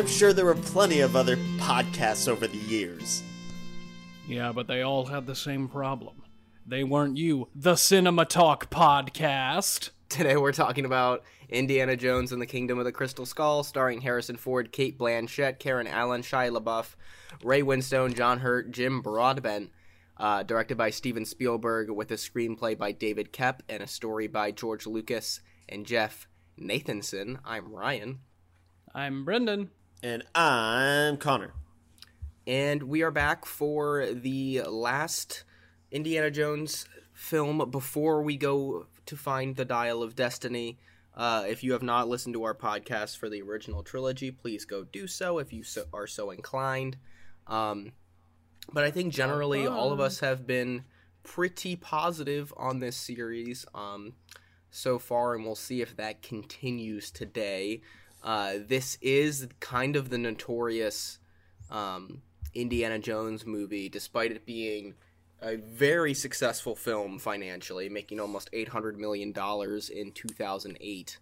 I'm sure there were plenty of other podcasts over the years. Yeah, but they all had the same problem. They weren't you, the Cinema Talk podcast. Today we're talking about Indiana Jones and the Kingdom of the Crystal Skull, starring Harrison Ford, Cate Blanchett, Karen Allen, Shia LaBeouf, Ray Winstone, John Hurt, Jim Broadbent. Uh, directed by Steven Spielberg, with a screenplay by David Koepp and a story by George Lucas and Jeff Nathanson. I'm Ryan. I'm Brendan. And I'm Connor. And we are back for the last Indiana Jones film before we go to find the Dial of Destiny. Uh, if you have not listened to our podcast for the original trilogy, please go do so if you so, are so inclined. Um, but I think generally all of us have been pretty positive on this series um, so far, and we'll see if that continues today. Uh, this is kind of the notorious um, Indiana Jones movie, despite it being a very successful film financially, making almost $800 million in 2008,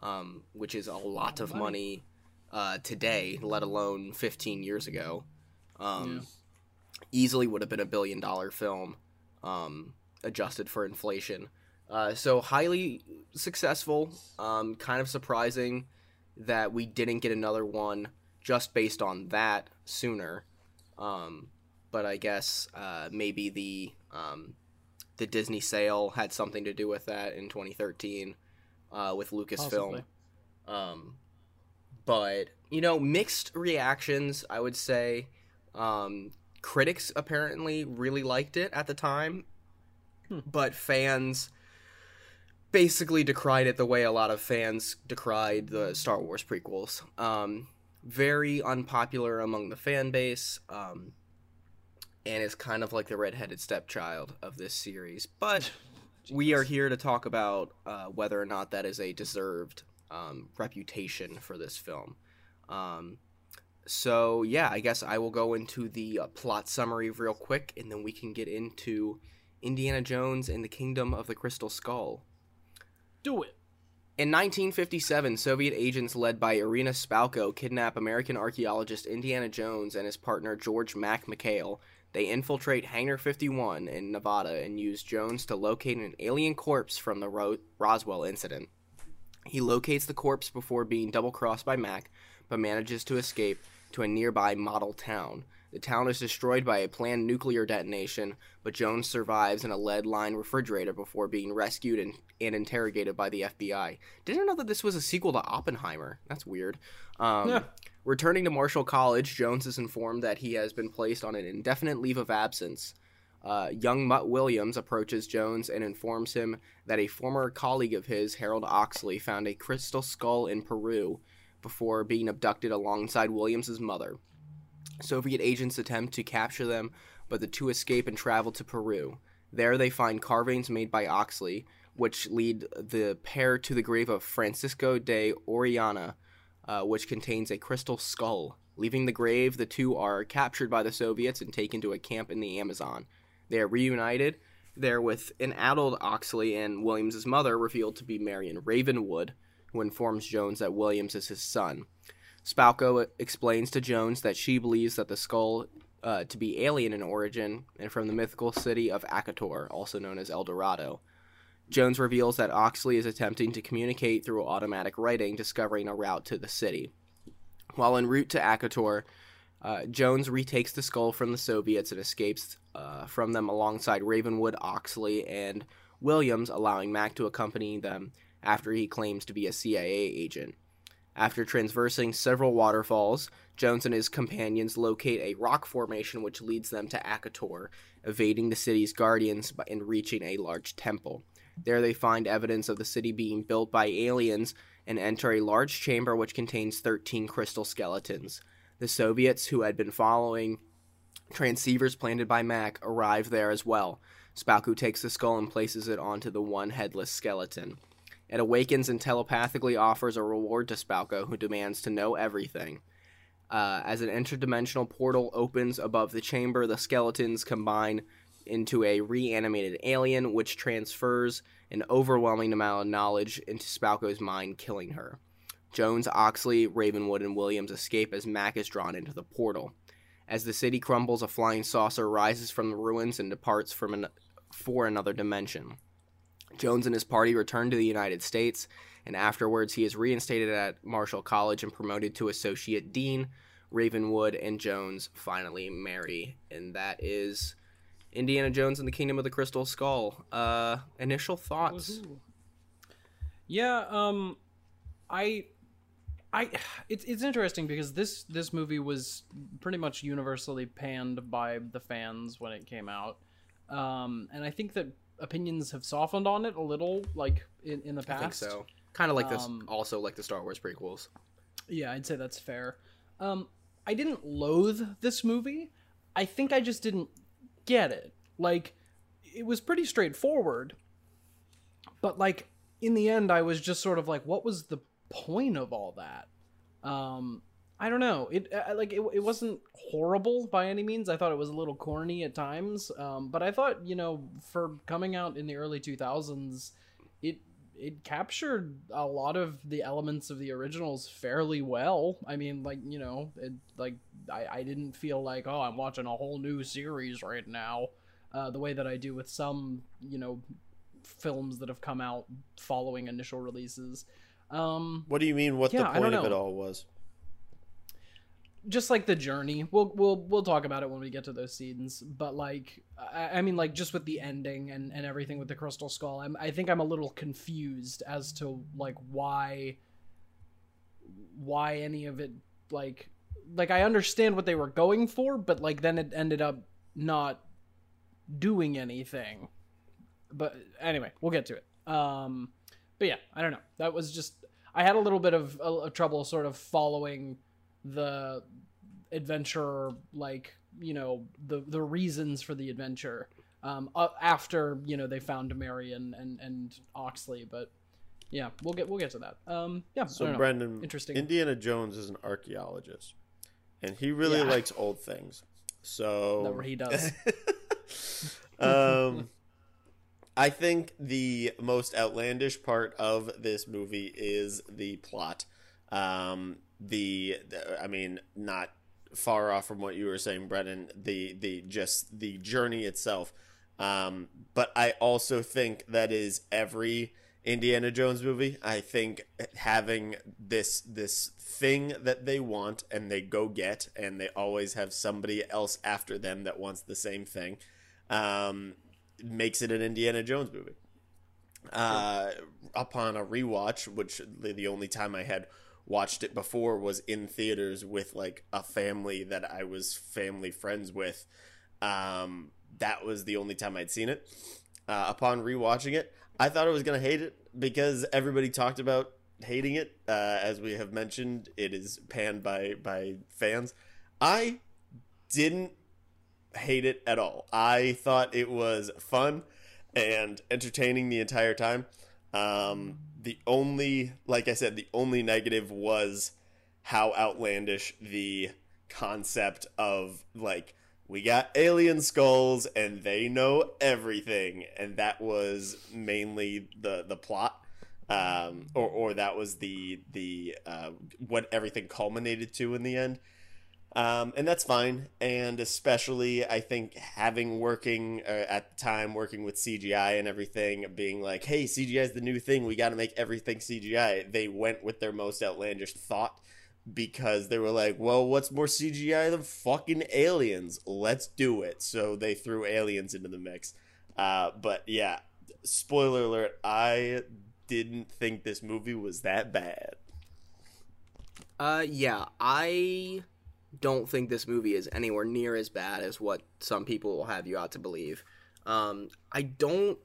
um, which is a lot of money uh, today, let alone 15 years ago. Um, yeah. Easily would have been a billion dollar film, um, adjusted for inflation. Uh, so highly successful, um, kind of surprising that we didn't get another one just based on that sooner. Um, but I guess uh, maybe the um, the Disney sale had something to do with that in 2013 uh, with Lucasfilm. Um, but you know, mixed reactions. I would say um, critics apparently really liked it at the time, hmm. but fans basically decried it the way a lot of fans decried the Star Wars prequels. Um, very unpopular among the fan base, um, and is kind of like the redheaded stepchild of this series. But we are here to talk about uh, whether or not that is a deserved um, reputation for this film. Um, so yeah, I guess I will go into the uh, plot summary real quick, and then we can get into Indiana Jones and the Kingdom of the Crystal Skull. Do it. In 1957, Soviet agents led by Irina Spalko kidnap American archaeologist Indiana Jones and his partner George Mac McHale. They infiltrate Hangar 51 in Nevada and use Jones to locate an alien corpse from the Ro- Roswell incident. He locates the corpse before being double crossed by Mac, but manages to escape to a nearby model town. The town is destroyed by a planned nuclear detonation, but Jones survives in a lead lined refrigerator before being rescued and, and, interrogated by the FBI. Didn't know that this was a sequel to Oppenheimer. That's weird. Um, yeah. Returning to Marshall College, Jones is informed that he has been placed on an indefinite leave of absence. Uh, young Mutt Williams approaches Jones and informs him that a former colleague of his, Harold Oxley, found a crystal skull in Peru before being abducted alongside Williams's mother. Soviet agents attempt to capture them, but the two escape and travel to Peru. There they find carvings made by Oxley, which lead the pair to the grave of Francisco de Orellana, uh, which contains a crystal skull. Leaving the grave, the two are captured by the Soviets and taken to a camp in the Amazon. They are reunited there with an adult Oxley and Williams's mother, revealed to be Marion Ravenwood, who informs Jones that Williams is his son. Spalko explains to Jones that she believes that the skull uh, to be alien in origin and from the mythical city of Akator, also known as El Dorado. Jones reveals that Oxley is attempting to communicate through automatic writing, discovering a route to the city. While en route to Akator, uh, Jones retakes the skull from the Soviets and escapes uh, from them alongside Ravenwood, Oxley, and Williams, allowing Mac to accompany them after he claims to be a CIA agent. After traversing several waterfalls, Jones and his companions locate a rock formation which leads them to Akator, evading the city's guardians and reaching a large temple. There they find evidence of the city being built by aliens and enter a large chamber which contains 13 crystal skeletons. The Soviets, who had been following transceivers planted by Mac, arrive there as well. Spalko takes the skull and places it onto the one headless skeleton. It awakens and telepathically offers a reward to Spalko, who demands to know everything. Uh, as an interdimensional portal opens above the chamber, the skeletons combine into a reanimated alien, which transfers an overwhelming amount of knowledge into Spalko's mind, killing her. Jones, Oxley, Ravenwood, and Williams escape as Mac is drawn into the portal. As the city crumbles, a flying saucer rises from the ruins and departs from an, for another dimension. Jones and his party return to the United States, and afterwards he is reinstated at Marshall College and promoted to associate dean. Ravenwood and Jones finally marry, and that is Indiana Jones and the Kingdom of the Crystal Skull. Uh, initial thoughts? Yeah, um, I, I, it's it's interesting because this this movie was pretty much universally panned by the fans when it came out, um, and I think that opinions have softened on it a little, like in, in the past. I think so. Kind of like this, Um, also like the Star Wars prequels. Yeah, I'd say that's fair. Um, I didn't loathe this movie. I think I just didn't get it. Like, it was pretty straightforward. But, like, in the end, I was just sort of like, what was the point of all that? Um, I don't know. It uh, like it, it wasn't horrible by any means. I thought it was a little corny at times. Um, but I thought you know for coming out in the early two thousands, it it captured a lot of the elements of the originals fairly well. I mean, like you know, it, like I, I didn't feel like oh I'm watching a whole new series right now, uh, the way that I do with some you know films that have come out following initial releases. Um, What do you mean? What Yeah, the point of it all was? Just like the journey. We'll we'll we'll talk about it when we get to those scenes but like i, I mean like just with the ending and and everything with the crystal skull I'm, i think i'm a little confused as to like why why any of it like like i understand what they were going for but like then it ended up not doing anything. But anyway we'll get to it. Um but yeah i don't know. That was just i had a little bit of, of trouble sort of following the adventure like you know the the reasons for the adventure um uh, after you know they found Mary and and, and Oxley but yeah we'll get we'll get to that um yeah So. Brendan, Interesting. Indiana Jones is an archaeologist, and he really Yeah. likes old things. So that he does um, I think the most outlandish part of this movie is the plot. Um, the, the I mean, not far off from what you were saying, Brennan. The the just the journey itself. Um, but I also think that is every Indiana Jones movie. I think having this this thing that they want and they go get, and they always have somebody else after them that wants the same thing, um, makes it an Indiana Jones movie. Uh, upon a rewatch, which the the only time I had watched it before was in theaters with like a family that I was family friends with. Um, that was the only time I'd seen it. Uh, upon rewatching it, I thought I was gonna hate it because everybody talked about hating it. Uh, as we have mentioned, it is panned by by fans. I didn't hate it at all. I thought it was fun and entertaining the entire time. Um, the only, like I said, the only negative was how outlandish the concept of like we got alien skulls and they know everything, and that was mainly the the plot. Um, or, or that was the the uh, what everything culminated to in the end. Um, and that's fine. And especially, I think having working uh, at the time, working with CGI and everything, being like, hey, CGI is the new thing. We got to make everything CGI. They went with their most outlandish thought because they were like, well, what's more CGI than fucking aliens? Let's do it. So they threw aliens into the mix. Uh, but yeah, spoiler alert, I didn't think this movie was that bad. Uh, yeah, I don't think this movie is anywhere near as bad as what some people will have you out to believe. Um, I don't.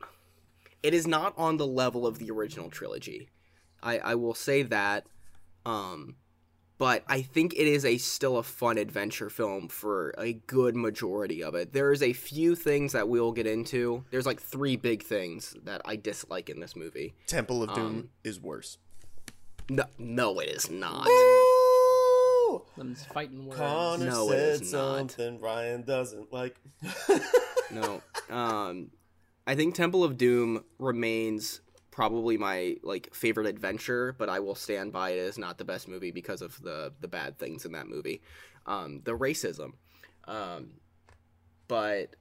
It is not on the level of the original trilogy. I, I will say that. Um, but I think it is a still a fun adventure film for a good majority of it. There's a few things that we'll get into. There's like three big things that I dislike in this movie. Temple of Doom Um, is worse. No, no, it is not. Ooh! Them's fighting words Connor No, said is not. something Ryan doesn't like. no. Um, I think Temple of Doom remains probably my like favorite adventure, but I will stand by it as not the best movie because of the the bad things in that movie, um, the racism. Um, but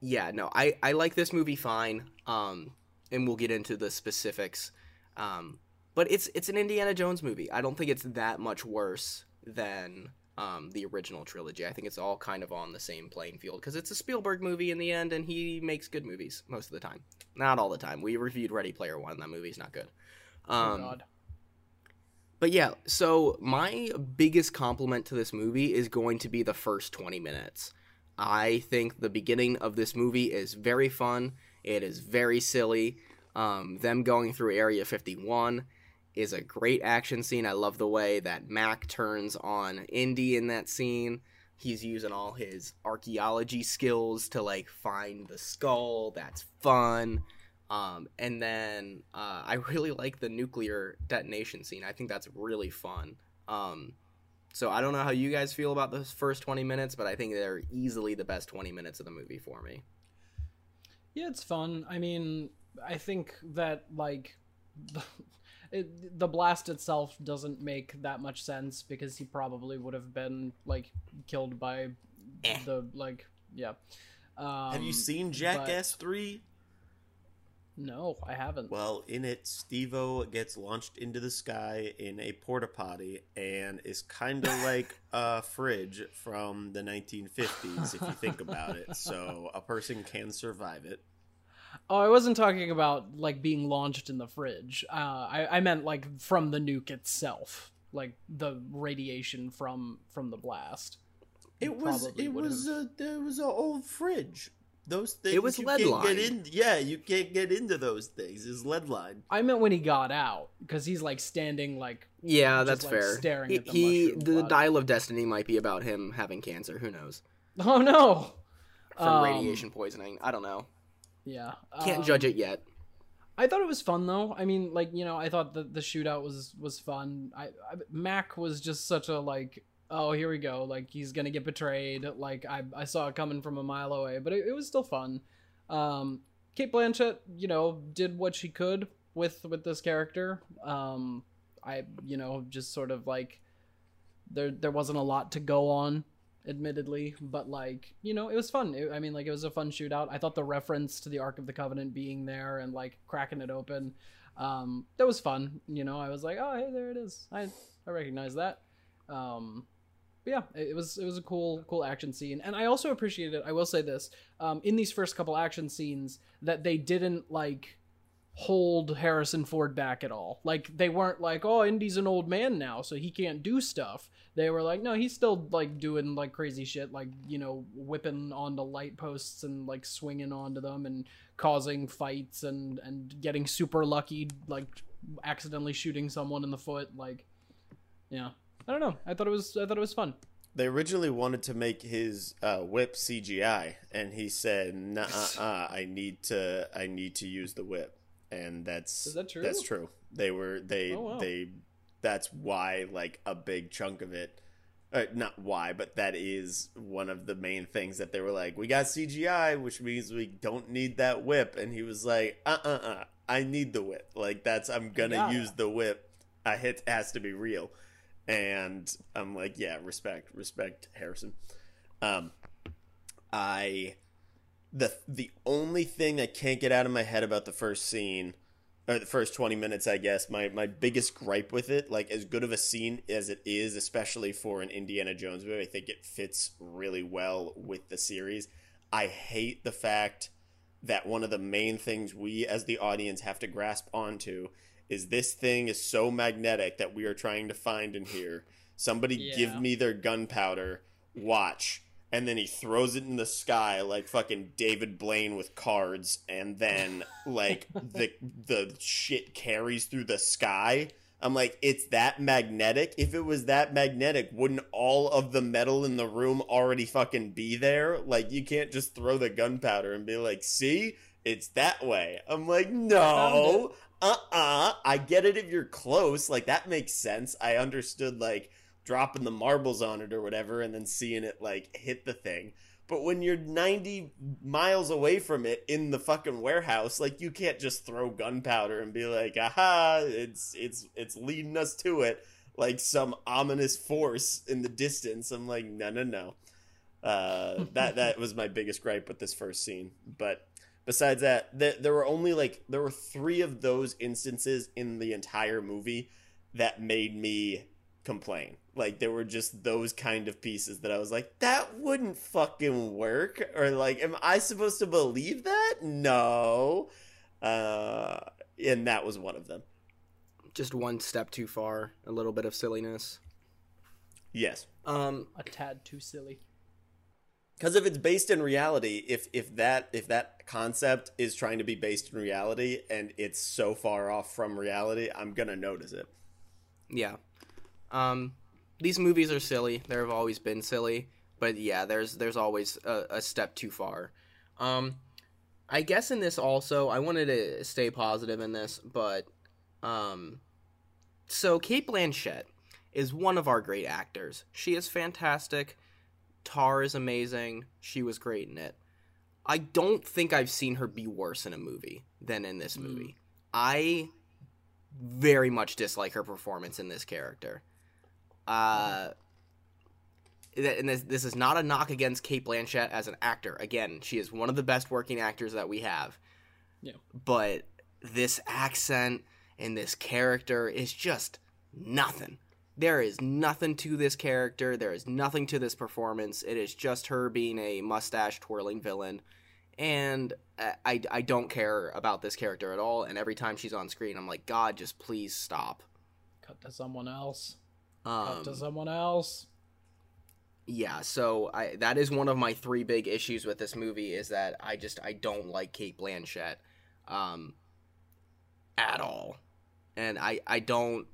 yeah, no, I I like this movie fine. Um, and we'll get into the specifics. Um, but it's it's an Indiana Jones movie. I don't think it's that much worse than um, the original trilogy. I think it's all kind of on the same playing field because it's a Spielberg movie in the end, and he makes good movies most of the time. Not all the time. We reviewed Ready Player One. That movie's not good. oh Um, God. but yeah, so my biggest compliment to this movie is going to be the first 20 minutes. I think the beginning of this movie is very fun. It is very silly. Um, them going through Area 51 is a great action scene. I love the way that Mac turns on Indy in that scene. He's using all his archaeology skills to like find the skull. That's fun. Um, and then uh, I really like the nuclear detonation scene. I think that's really fun. Um, so I don't know how you guys feel about those first 20 minutes, but I think they're easily the best 20 minutes of the movie for me. Yeah, it's fun. I mean, I think that like it, the blast itself doesn't make that much sense because he probably would have been like killed by Eh. the like yeah. Um, Have you seen Jackass 3? No, I haven't. Well, in it, Steve-O gets launched into the sky in a porta potty and is kind of like a fridge from the 1950s, if you think about it. So a person can survive it. Oh, I wasn't talking about like being launched in the fridge. Uh, I I meant like from the nuke itself, like the radiation from from the blast. It was probably it would was a it was an old fridge. Those things It was you lead can't line. get in. Yeah, you can't get into those things. It's lead line. I meant when he got out because he's like standing like Yeah, Just, that's like, fair. staring he, at the he- mushroom the cloud. dial of destiny might be about him having cancer. Who knows? oh no From Um, radiation poisoning. I don't know. Yeah, Can't um, judge it yet. I thought it was fun though. I mean, like you know, I thought the the shootout was was fun. I, I Mac was just such a like, oh here we go, like he's gonna get betrayed. Like I I saw it coming from a mile away, but it, it was still fun. Um, Cate Blanchett, you know, did what she could with with this character. Um, I you know just sort of like there there wasn't a lot to go on admittedly but like you know it was fun. It- i mean like it was a fun shootout. I thought the reference to the ark of the covenant being there and like cracking it open um that was fun. You know i was like oh hey there it is. I i recognize that. Um but yeah it, it was it was a cool cool action scene. And i also appreciated i will say this um in these first couple action scenes that they didn't like hold Harrison Ford back at all. Like they weren't like, "Oh, Indy's an old man now, so he can't do stuff." They were like, "No, he's still like doing like crazy shit, like you know, whipping onto light posts and like swinging onto them and causing fights and and getting super lucky, like accidentally shooting someone in the foot." Like, yeah, I don't know. I thought it was I thought it was fun. They originally wanted to make his uh, whip CGI, and he said, "Nah, uh, I need to, I need to use the whip." And that's Is that true? That's true. They were they Oh, wow. they. That's why like a big chunk of it. Uh, not why, but that is one of the main things that they were like, we got CGI, which means we don't need that whip. And he was like, uh uh uh, I need the whip. Like, that's, I'm gonna gotta. use the whip. A hit has to be real. And I'm like, yeah, respect, respect Harrison. Um, I, the, the only thing I can't get out of my head about the first scene or the first 20 minutes i guess my my biggest gripe with it like as good of a scene as it is especially for an indiana jones movie i think it fits really well with the series. I hate the fact that one of the main things we as the audience have to grasp onto is this thing is so magnetic that we are trying to find in here. Somebody Yeah. give me their gunpowder. Watch and then he throws it in the sky like fucking David Blaine with cards, and then like the the shit carries through the sky. I'm like, it's that magnetic. If it was that magnetic, wouldn't all of the metal in the room already fucking be there? Like, you can't just throw the gunpowder and be like, see, it's that way. I'm like, no, uh uh I get it if you're close. Like, that makes sense. I understood, like, dropping the marbles on it or whatever and then seeing it like hit the thing But when you're 90 miles away from it in the fucking warehouse, like you can't just throw gunpowder and be like, "Aha, it's it's it's leading us to it." Like some ominous force in the distance. I'm like, "No, no, no." Uh, that that was my biggest gripe with this first scene. But besides that, th- there were only like there were 3 of those instances in the entire movie that made me complain. Like there were just those kind of pieces that I was like, that wouldn't fucking work. Or like, am I supposed to believe that? No. Uh, and that was one of them. Just one step too far, a little bit of silliness. Yes. Um, A tad too silly. Because if it's based in reality, if if that if that concept is trying to be based in reality and it's so far off from reality, I'm gonna notice it. yeah. Um, these movies are silly. There have always been silly, but yeah, there's there's always a, a step too far. Um, I guess in this also, I wanted to stay positive in this, but um, so Cate Blanchett is one of our great actors. She is fantastic. Tar is amazing. She was great in it. I don't think I've seen her be worse in a movie than in this movie. I very much dislike her performance in this character. Uh, and this, this is not a knock against Cate Blanchett as an actor. Again, she is one of the best working actors that we have. Yeah. But this accent and this character is just nothing. There is nothing to this character. There is nothing to this performance. It is just her being a mustache twirling villain. And I, I, I don't care about this character at all. And every time she's on screen, I'm like, God, just please stop. Cut to someone else. Um, to someone else. yeah so i that is one of my three big issues with this movie is that i just i don't like cate blanchett um at all. And i i don't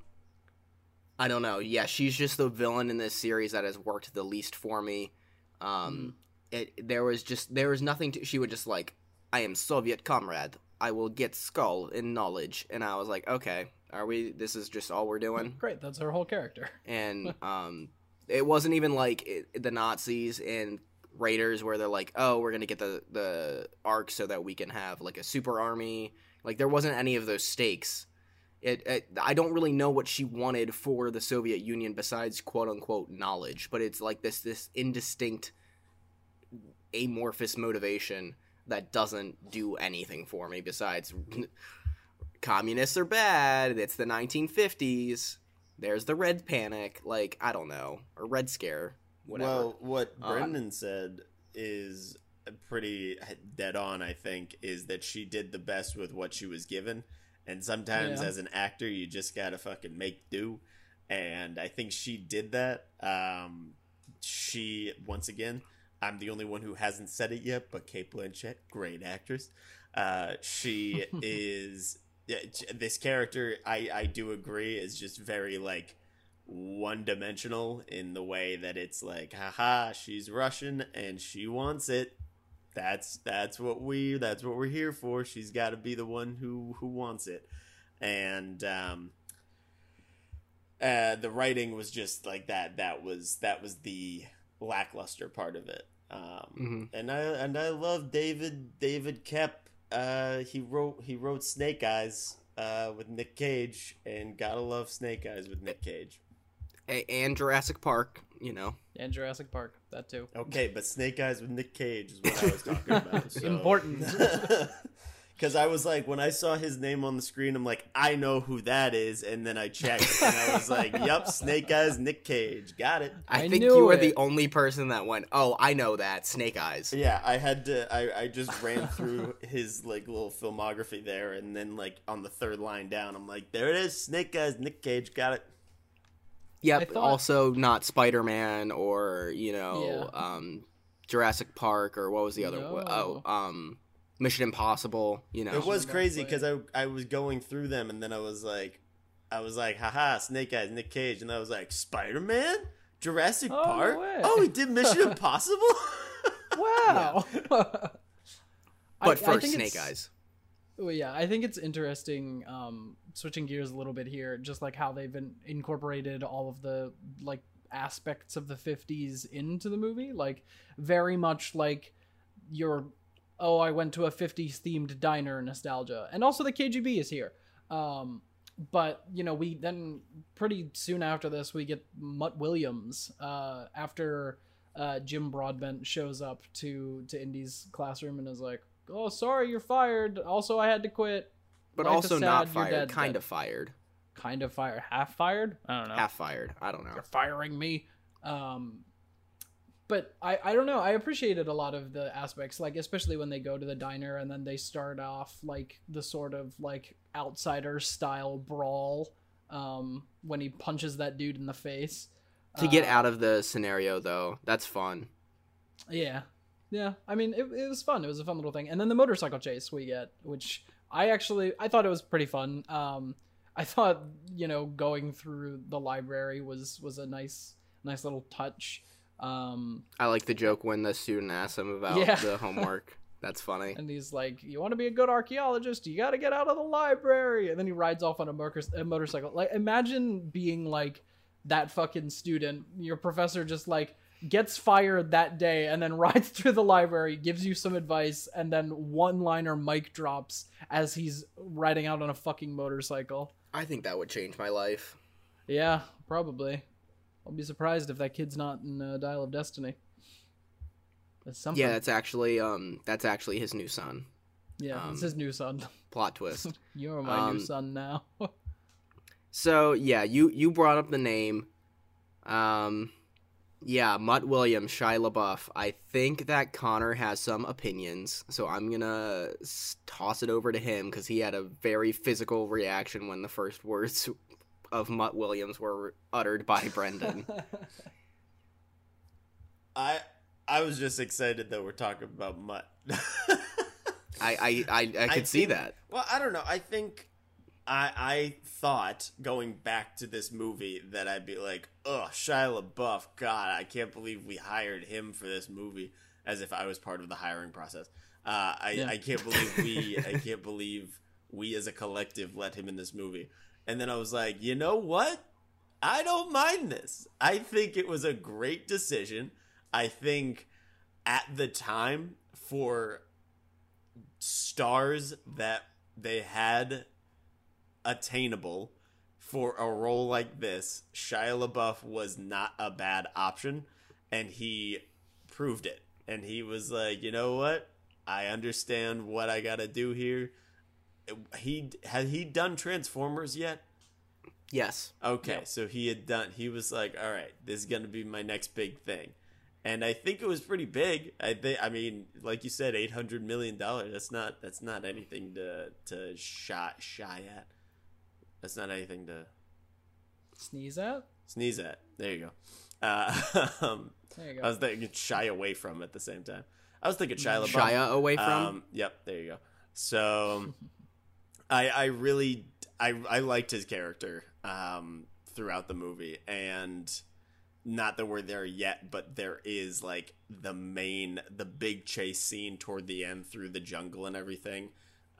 i don't know. Yeah she's just the villain in this series that has worked the least for me. Um it there was just there was nothing to she would just like i am soviet comrade. I will get skull in knowledge. And i was like okay are we this is just all we're doing Great, that's her whole character. and um, it wasn't even like it, the Nazis and Raiders where they're like, oh, we're gonna get the the ark so that we can have like a super army. Like there wasn't any of those stakes. It, it I don't really know what she wanted for the Soviet Union besides quote unquote knowledge, but it's like this this indistinct amorphous motivation that doesn't do anything for me besides communists are bad. It's the 1950s. There's the red panic. Like, I don't know. Or red scare. Whatever. Well, what Uh, Brendan said is pretty dead on, I think, is that she did the best with what she was given. And sometimes Yeah. as an actor, you just gotta fucking make do. And I think she did that. Um, she, once again, I'm the only one who hasn't said it yet, but Cate Blanchett, great actress. Uh, she is yeah, this character. I I do agree is just very like one dimensional in the way that it's like, haha, she's Russian and she wants it. That's that's what we that's what we're here for. She's got to be the one who who wants it, and um, uh, the writing was just like that. That was that was the lackluster part of it. Um, Mhm. And I and I love David David Koepp. Uh, he wrote he wrote Snake Eyes uh, with Nick Cage, and gotta love Snake Eyes with Nick Cage. A- and Jurassic Park, you know. And Jurassic Park, that too. Okay, but Snake Eyes with Nick Cage is what I was talking about. so- Important. Because I was like, when I saw his name on the screen, I'm like, I know who that is, and then I checked, and I was like, Yep, Snake Eyes, Nick Cage, got it. I, I think you were it. the only person that went, "Oh, I know that Snake Eyes." Yeah, I had to. I, I just ran through his like little filmography there, and then like on the third line down, I'm like, there it is, Snake Eyes, Nick Cage, got it. Yep. Thought- Also, not Spider Man or you know, Yeah. um, Jurassic Park or what was the other? No. Oh, um, Mission Impossible. You know. It was crazy because I I was going through them, and then I was like, I was like, haha, Snake Eyes, Nick Cage, and I was like, Spider Man, Jurassic Oh, Park. way. Oh, he did Mission Impossible. Wow. but I- I first, think Snake Eyes. Well, yeah, I think it's interesting. Um, switching gears a little bit here, just like how they've been incorporated all of the like aspects of the 50s into the movie like very much like your oh i went to a 50s themed diner nostalgia. And also the kgb is here. Um but you know we then pretty soon after this we get mutt williams uh after uh jim broadbent shows up to to indy's classroom and is like oh sorry you're fired. Also i had to quit. But Life also not sad, you're fired, dead, kind dead. of fired, kind of fired. Half fired? I don't know. Half fired. I don't know. you're firing me. Um but I, I don't know. I appreciated a lot of the aspects like especially when they go to the diner and then they start off like the sort of like outsider style brawl um when he punches that dude in the face. To get Uh, out of the scenario, though, that's fun. yeah. Yeah. I mean it, it was fun. It was a fun little thing. And then the motorcycle chase we get which i actually i thought it was pretty fun. Um i thought you know going through the library was was a nice nice little touch um I like the joke when the student asks him about Yeah. the homework. That's funny. and he's like you want to be a good archaeologist you got to get out of the library and then he rides off on a, motor- a motorcycle like imagine being like that fucking student your professor just like gets fired that day and then rides through the library gives you some advice and then one liner mic drops as he's riding out on a fucking motorcycle I think that would change my life. yeah probably i'll be surprised if that kid's not in uh, dial of destiny that's something Yeah, that's actually um that's actually his new son. yeah um, it's his new son Plot twist. you're my new um, son now so yeah, you you brought up the name. Um, yeah, Mutt Williams, Shia LaBeouf. I think that Connor has some opinions, so I'm gonna toss it over to him because he had a very physical reaction when the first words of Mutt Williams were uttered by Brendan. I I was just excited that we're talking about Mutt. I I I, I could see think- that. Well, I don't know. I think I I thought going back to this movie that I'd be like, "Ugh, Shia LaBeouf. God, I can't believe we hired him for this movie." As if I was part of the hiring process. Uh, I Yeah. I can't believe we I can't believe we as a collective let him in this movie. And then I was like, you know what? I don't mind this. I think it was a great decision. I think at the time for stars that they had attainable for a role like this, Shia LaBeouf was not a bad option, and he proved it. And he was like, you know what? I understand what I got to do here. He had he done Transformers yet? Yes. Okay, Yeah. so he had done. He was like, "All right, this is gonna be my next big thing," and I think it was pretty big. I think, I mean, like you said, eight hundred million dollars. That's not. That's not anything to to shy shy at. That's not anything to Sneeze at? sneeze at. There you go. Uh, um, There you go. I go. was thinking shy away from at the same time. I was thinking Shia LaBeouf. Shia away from. Um, yep, there you go. So, I I really I I liked his character um, throughout the movie, and not that we're there yet, but there is like the main the big chase scene toward the end through the jungle and everything.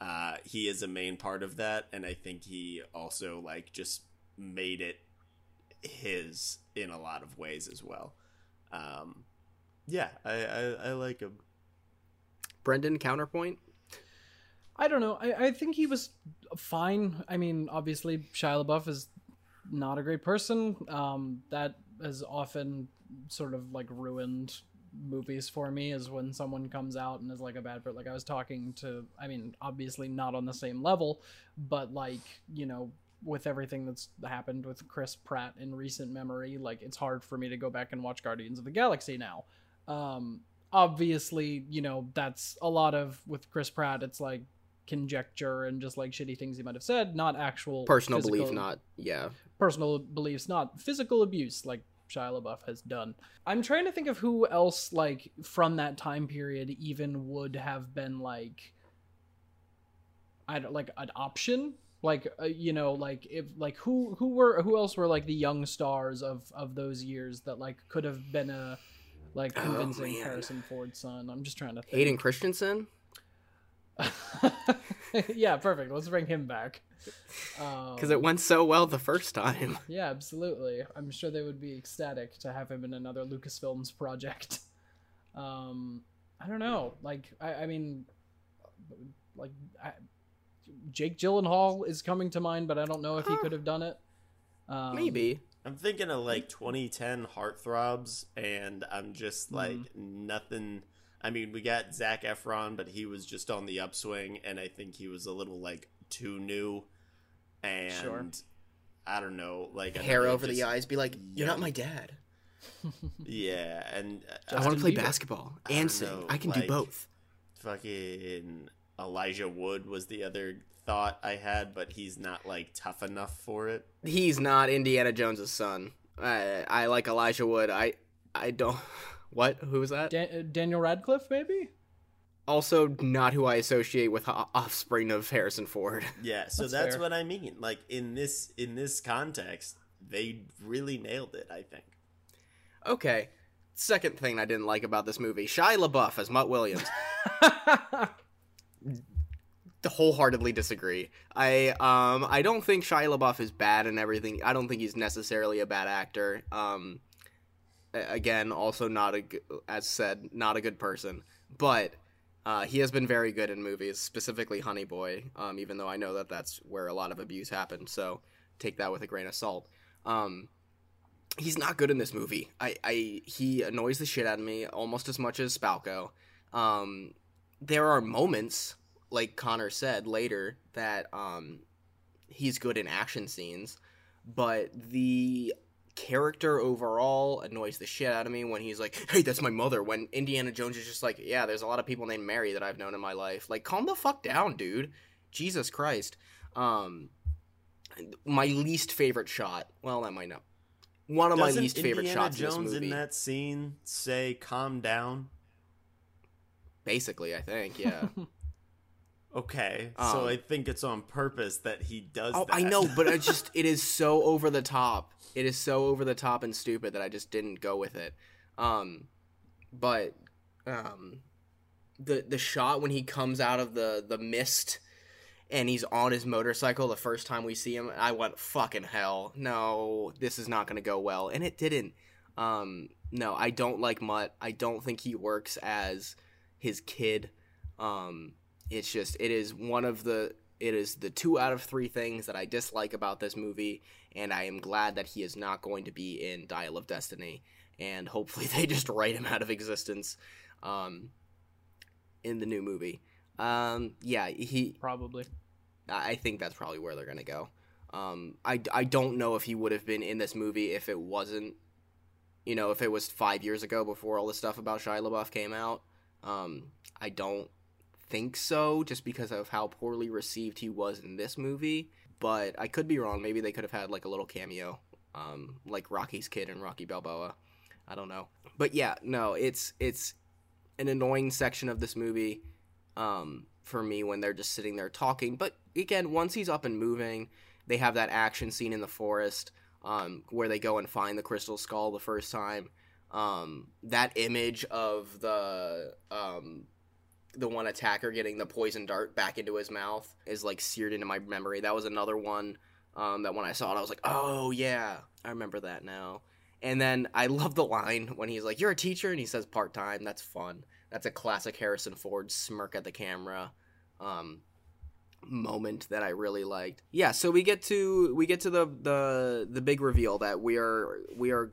Uh, he is a main part of that, and I think he also like just made it his in a lot of ways as well. Um, yeah, I, I I like him. Brendan counterpoint. I don't know. I, I think he was fine. I mean, obviously, Shia LaBeouf is not a great person. Um, that has often sort of like ruined movies for me is when someone comes out and is like a bad person. Like I was talking to, I mean, obviously not on the same level, but like you know, with everything that's happened with Chris Pratt in recent memory, like it's hard for me to go back and watch Guardians of the Galaxy now. Um, obviously, you know, that's a lot of with Chris Pratt. It's like conjecture and just like shitty things he might have said, not actual Personal physical- belief, not yeah. personal beliefs, not physical abuse like Shia LaBeouf has done. I'm trying to think of who else like from that time period even would have been like I don't like an option like uh, you know like if like who who were who else were like the young stars of of those years that like could have been a like Oh, convincing man. Harrison Ford son. I'm just trying to think. Hayden Christensen. yeah, perfect. Let's bring him back. because it went so well the first time. Yeah, absolutely. I'm sure they would be ecstatic to have him in another Lucasfilms project. Um, I don't know. Like, I, I mean, like, I, Jake Gyllenhaal is coming to mind, but I don't know if he could have done it. Um, Maybe. I'm thinking of like 2010 heartthrobs, and I'm just Mm-hmm. like nothing. I mean, we got Zac Efron, but he was just on the upswing, and I think he was a little like too new, and Sure. I don't know, like Hair another over the eyes, be like, "You're not my dad. Yeah, and uh, I want to play Bieber. basketball I and don't sing. know, I can like- do both." fucking Elijah Wood was the other thought I had, but he's not like tough enough for it. He's not Indiana Jones's son. I I like Elijah Wood. I I don't. What? Who was that? Dan- uh, Daniel Radcliffe, maybe? Also, not who I associate with o- offspring of Harrison Ford. Yeah, so That's that's, what I mean. Like in this in this context, they really nailed it. I think. Okay. Second thing I didn't like about this movie: Shia LaBeouf as Mutt Williams. wholeheartedly disagree. I um I don't think Shia LaBeouf is bad and everything. I don't think he's necessarily a bad actor. Um a- again, also not a as said, not a good person, but uh, he has been very good in movies, specifically Honey Boy. Um, even though I know that that's where a lot of abuse happened, so take that with a grain of salt. Um, he's not good in this movie. I, I he annoys the shit out of me almost as much as Spalko. Um, there are moments, like Connor said later, that um, he's good in action scenes, but the character overall annoys the shit out of me when he's like, "Hey, that's my mother." When Indiana Jones is just like, "Yeah, there's a lot of people named Mary that I've known in my life." Like, calm the fuck down, dude. Jesus Christ. Um, my least favorite shot. Well, that might not. One of my Doesn't least favorite Indiana shots in Jones this movie. in that scene say "calm down"? Basically, I think, yeah. Okay, Um, so I think it's on purpose that he does. oh, that. I know, but it just it is so over the top. It is so over the top and stupid that I just didn't go with it. Um, but um, the the shot when he comes out of the the mist and he's on his motorcycle the first time we see him, I went fucking hell. No, this is not going to go well, and it didn't. Um, no, I don't like Mutt. I don't think he works as his kid. Um, it's just it is one of the it is the two out of three things that I dislike about this movie, and I am glad that he is not going to be in Dial of Destiny, and hopefully they just write him out of existence, um, in the new movie. Um, yeah, he Probably. I think that's probably where they're gonna go. Um, I, I don't know if he would have been in this movie if it wasn't, you know, if it was five years ago before all this stuff about Shia LaBeouf came out. Um, I don't think so, just because of how poorly received he was in this movie. But I could be wrong. Maybe they could have had like a little cameo, um, like Rocky's kid and Rocky Balboa. I don't know. But yeah, no, it's it's an annoying section of this movie um, for me when they're just sitting there talking. But again, once he's up and moving, they have that action scene in the forest um, where they go and find the crystal skull the first time. Um, that image of the um, the one attacker getting the poison dart back into his mouth is like seared into my memory. That was another one um, that when I saw it, I was like, oh yeah, I remember that now. And then I love the line when he's like, "You're a teacher," and he says part time. That's fun. That's a classic Harrison Ford smirk at the camera um, moment that I really liked. Yeah, so we get to we get to the the the big reveal that we are we are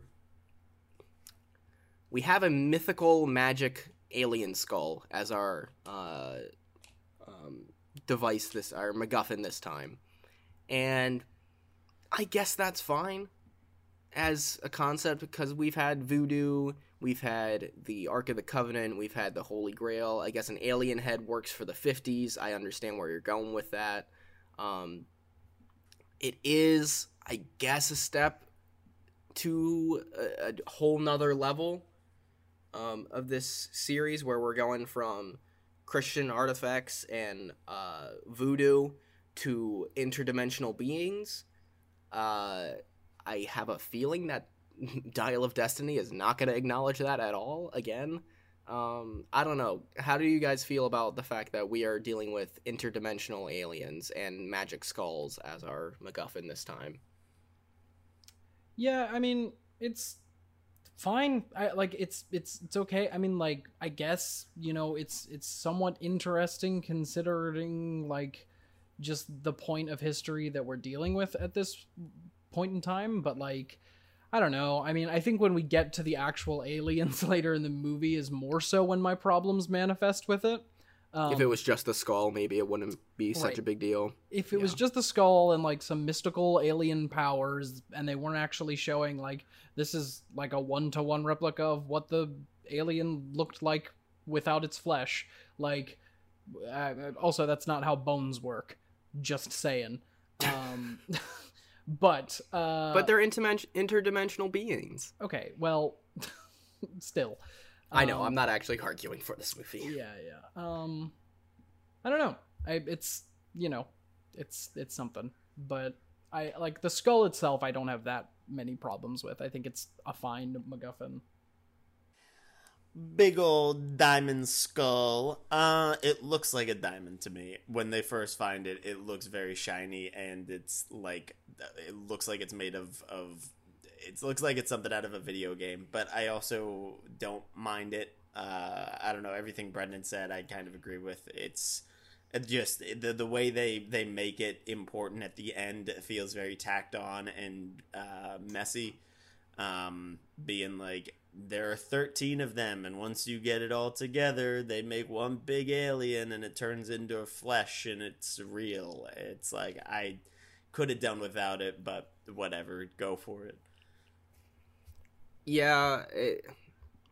we have a mythical magic alien skull as our uh, um, device this our MacGuffin this time, and I guess that's fine as a concept because we've had voodoo, we've had the Ark of the Covenant, we've had the Holy Grail. I guess an alien head works for the 50s. I understand where you're going with that. Um, it is, I guess, a step to a, a whole nother level um, of this series where we're going from Christian artifacts and uh, voodoo to interdimensional beings. Uh, I have a feeling that Dial of Destiny is not going to acknowledge that at all again. Um, I don't know. How do you guys feel about the fact that we are dealing with interdimensional aliens and magic skulls as our MacGuffin this time? Yeah, I mean, it's fine. I like it's it's it's okay. I mean, like I guess, you know, it's it's somewhat interesting considering like just the point of history that we're dealing with at this point in time, but like I don't know. I mean, I think when we get to the actual aliens later in the movie is more so when my problems manifest with it. Um, if it was just the skull, maybe it wouldn't be such Right. a big deal. if it was just the skull and like some mystical alien powers and they weren't actually showing like this is like a one-to-one replica of what the alien looked like without its flesh like uh, also that's not how bones work just saying um but uh but they're interdimen- interdimensional beings. okay well still I know. Um, I'm not actually arguing for this movie. yeah yeah um i don't know I, it's you know it's it's something but i like the skull itself i don't have that many problems with i think it's a fine macguffin Big old diamond skull. Uh, it looks like a diamond to me. When they first find it, it looks very shiny, and it's like it looks like it's made of of. It looks like it's something out of a video game, but I also don't mind it. Uh, I don't know everything Brendan said. I kind of agree with. It's just the the way they they make it important at the end feels very tacked on and uh, messy um, being like there are 13 of them and once you get it all together they make one big alien and it turns into a flesh and it's real it's like i could have done without it but whatever go for it Yeah, it,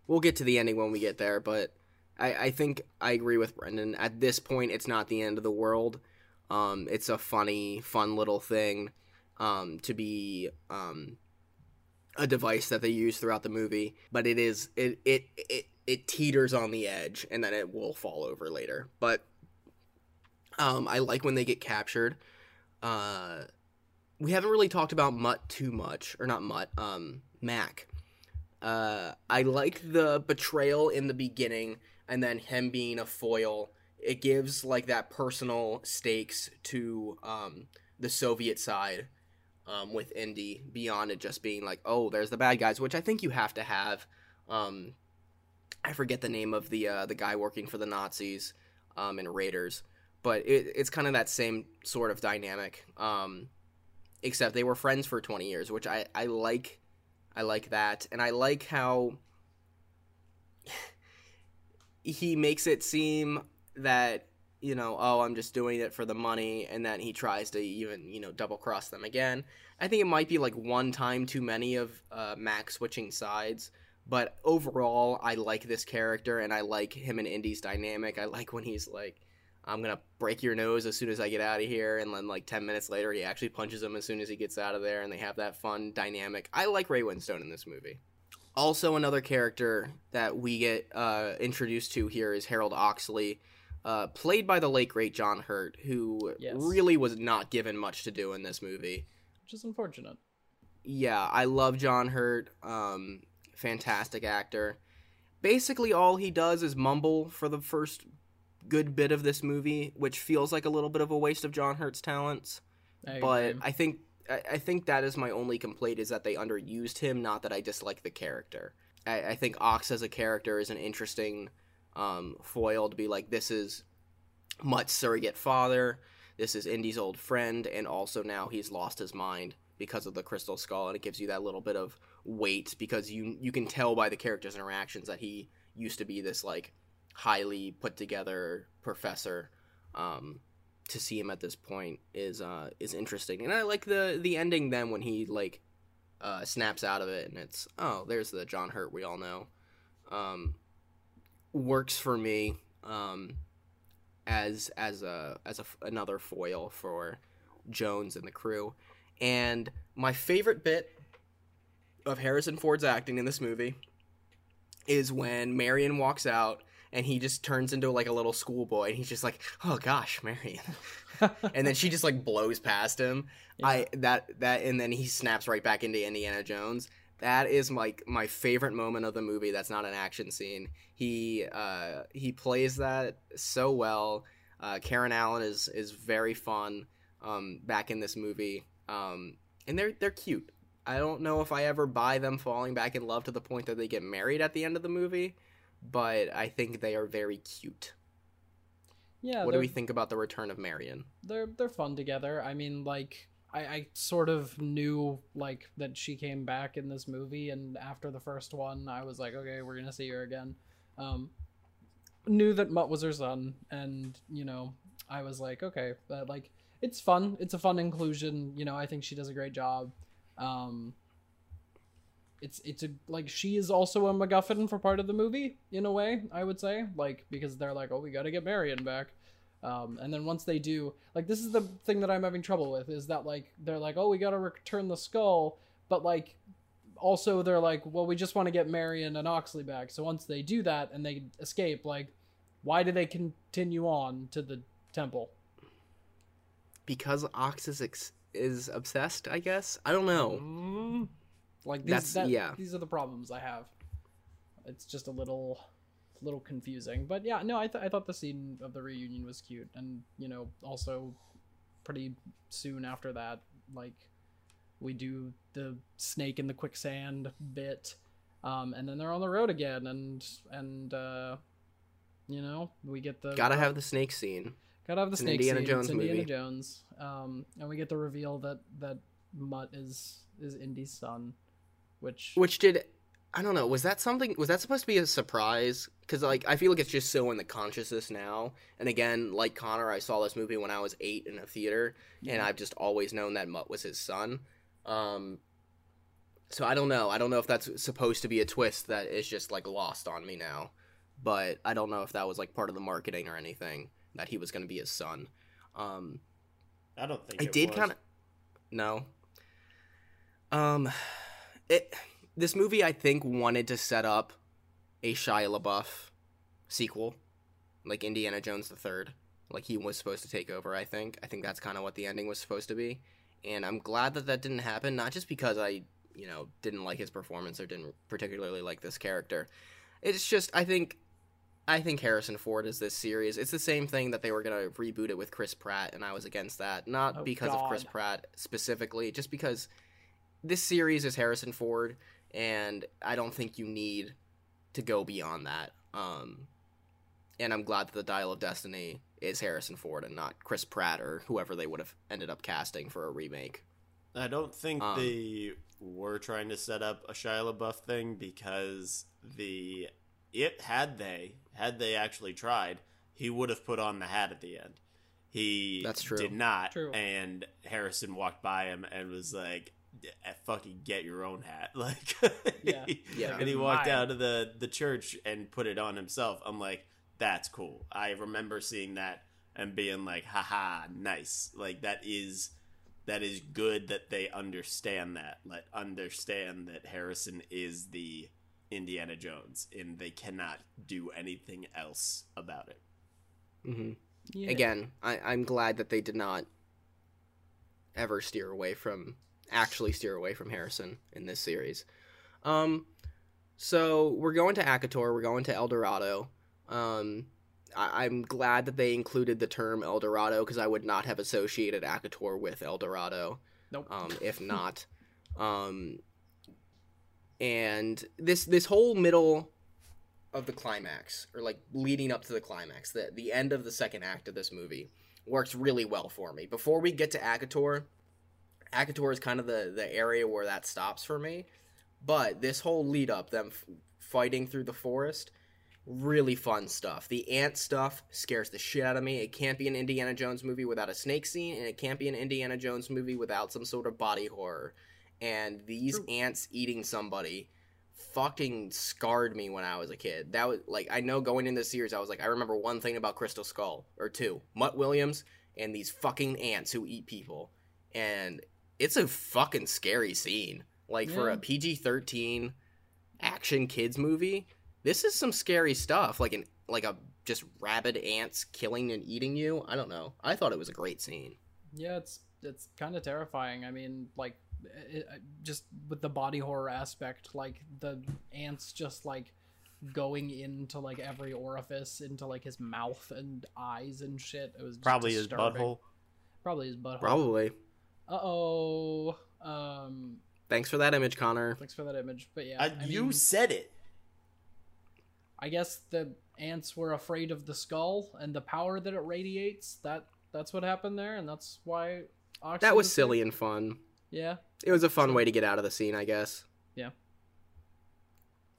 we'll get to the ending when we get there, but I, I think I agree with Brendan. At this point, it's not the end of the world. Um, it's a funny, fun little thing um, to be um, a device that they use throughout the movie, but it is it it it it teeters on the edge, and then it will fall over later. But um, I like when they get captured. Uh, we haven't really talked about Mutt too much, or not Mutt, um, Mac. Uh, I like the betrayal in the beginning, and then him being a foil. It gives like that personal stakes to um, the Soviet side um, with Indy beyond it just being like, oh, there's the bad guys, which I think you have to have. Um, I forget the name of the uh, the guy working for the Nazis um, in Raiders, but it, it's kind of that same sort of dynamic. Um, except they were friends for 20 years, which I, I like. I like that, and I like how he makes it seem that you know, oh, I'm just doing it for the money, and then he tries to even you know double cross them again. I think it might be like one time too many of uh, Max switching sides, but overall, I like this character, and I like him and Indy's dynamic. I like when he's like. I'm gonna break your nose as soon as I get out of here, and then like ten minutes later, he actually punches him as soon as he gets out of there, and they have that fun dynamic. I like Ray Winstone in this movie. Also, another character that we get uh, introduced to here is Harold Oxley, uh, played by the late great John Hurt, who Yes. really was not given much to do in this movie. which is unfortunate Yeah, I love John Hurt. Um, fantastic actor. Basically, all he does is mumble for the first good bit of this movie, which feels like a little bit of a waste of John Hurt's talents. I But agree. I think I, I think that is my only complaint is that they underused him. Not that I dislike the character. I, I think Ox as a character is an interesting um, foil to be like this is Mutt's surrogate father. This is Indy's old friend, and also now he's lost his mind because of the crystal skull, and it gives you that little bit of weight because you you can tell by the character's interactions that he used to be this like highly put together professor. Um, to see him at this point is uh is interesting, and I like the the ending then when he like uh snaps out of it, and it's oh there's the John Hurt we all know. Um, works for me. Um, as as a as a another foil for Jones and the crew. And my favorite bit of Harrison Ford's acting in this movie is when Marion walks out and he just turns into like a little schoolboy and he's just like, "Oh gosh, Marion." and then she just like blows past him. I that that and then he snaps right back into Indiana Jones. That is like my favorite moment of the movie. That's not an action scene. He uh, he plays that so well. Uh, Karen Allen is is very fun um, back in this movie, um, and they're they're cute. I don't know if I ever buy them falling back in love to the point that they get married at the end of the movie, but I think they are very cute. Yeah, what do we think about the return of Marion? they're they're fun together. I mean, like I, I sort of knew like that she came back in this movie, and after the first one, I was like, okay, we're gonna see her again. Um, knew that Mutt was her son, and you know, I was like, okay, but like it's fun. It's a fun inclusion. You know, I think she does a great job. Um, it's it's a like she is also a MacGuffin for part of the movie in a way. I would say like because they're like, oh, we got to get Marion back. Um, and then once they do, like this is the thing that I'm having trouble with is that like they're like, oh, we got to return the skull, but like also they're like, well, we just want to get Marion and Oxley back. So once they do that and they escape, like, why do they continue on to the temple? Because Ox is ex- is obsessed. I guess I don't know. Mm, Like these, that, yeah. these are the problems I have. It's just a little, little confusing. But yeah, no, I, th- I thought the scene of the reunion was cute, and you know, also pretty soon after that, like we do the snake in the quicksand bit, um, and then they're on the road again, and and uh, you know, we get the Gotta have the snake scene. Gotta have the It's snake Indiana scene. Jones it's Indiana movie. Jones. Um, and we get the reveal that that Mutt is is Indy's son, which Which did I don't know. Was that something? Was that supposed to be a surprise? Because like I feel like it's just so in the consciousness now. And again, like Connor, I saw this movie when I was eight in a theater, and I've just always known that Mutt was his son. Um, so I don't know. I don't know if that's supposed to be a twist that is just like lost on me now. But I don't know if that was like part of the marketing or anything that he was going to be his son. Um, I don't think I it did kind of no. Um, it this movie I think wanted to set up a Shia LaBeouf sequel, like Indiana Jones the Third. Like he was supposed to take over. I think. I think that's kind of what the ending was supposed to be, and I'm glad that that didn't happen. Not just because I, you know, didn't like his performance or didn't particularly like this character. It's just I think I think Harrison Ford is this series. It's the same thing that they were gonna reboot it with Chris Pratt, and I was against that. Not Oh, because of Chris Pratt specifically, just because this series is Harrison Ford, and I don't think you need to go beyond that. Um, and I'm glad that the Dial of Destiny is Harrison Ford and not Chris Pratt or whoever they would have ended up casting for a remake. I don't think Um, they were trying to set up a Shia LaBeouf thing because the it had they had they actually tried, he would have put on the hat at the end. He That's true. did not, True. and Harrison walked by him and was like, "Eh, "Fucking get your own hat!" Like, Yeah. Yeah. and he walked Mine. out of the the church and put it on himself. I'm like, "That's cool." I remember seeing that and being like, "Haha, nice!" Like that is that is good that they understand that. Let understand that Harrison is the Indiana Jones, and they cannot do anything else about it. hmm yeah. Again, I, I'm glad that they did not ever steer away from actually steer away from Harrison in this series. Um, so we're going to Akator. We're going to El Dorado. Um, I, I'm glad that they included the term El Dorado because I would not have associated Akator with El Dorado. Nope. um, if not. Um, and this this whole middle of the climax, or like leading up to the climax, the the end of the second act of this movie, works really well for me. Before we get to Akator, Akator is kind of the the area where that stops for me. But this whole lead up, them f- fighting through the forest, really fun stuff. The ant stuff scares the shit out of me. It can't be an Indiana Jones movie without a snake scene, and it can't be an Indiana Jones movie without some sort of body horror. And these True. ants eating somebody fucking scarred me when I was a kid. That was like I know going into the series, I was like, I remember one thing about Crystal Skull or two, Mutt Williams and these fucking ants who eat people, and it's a fucking scary scene. Like for a PG thirteen action kids movie, this is some scary stuff. Like an like a just rabid ants killing and eating you. I don't know. I thought it was a great scene. Yeah, it's it's kind of terrifying. I mean, like it, uh, just with the body horror aspect, like the ants just like going into like every orifice, into like his mouth and eyes and shit. It was just Probably his disturbing. butthole. Probably his butthole. Probably. Uh oh. Um. Thanks for that image, Connor. Thanks for that image. But yeah, Uh, I you mean, said it. I guess the ants were afraid of the skull and the power that it radiates. That that's what happened there, and that's why. Oxy That was there. silly and fun. Yeah, It was a fun way to get out of the scene, I guess. Yeah.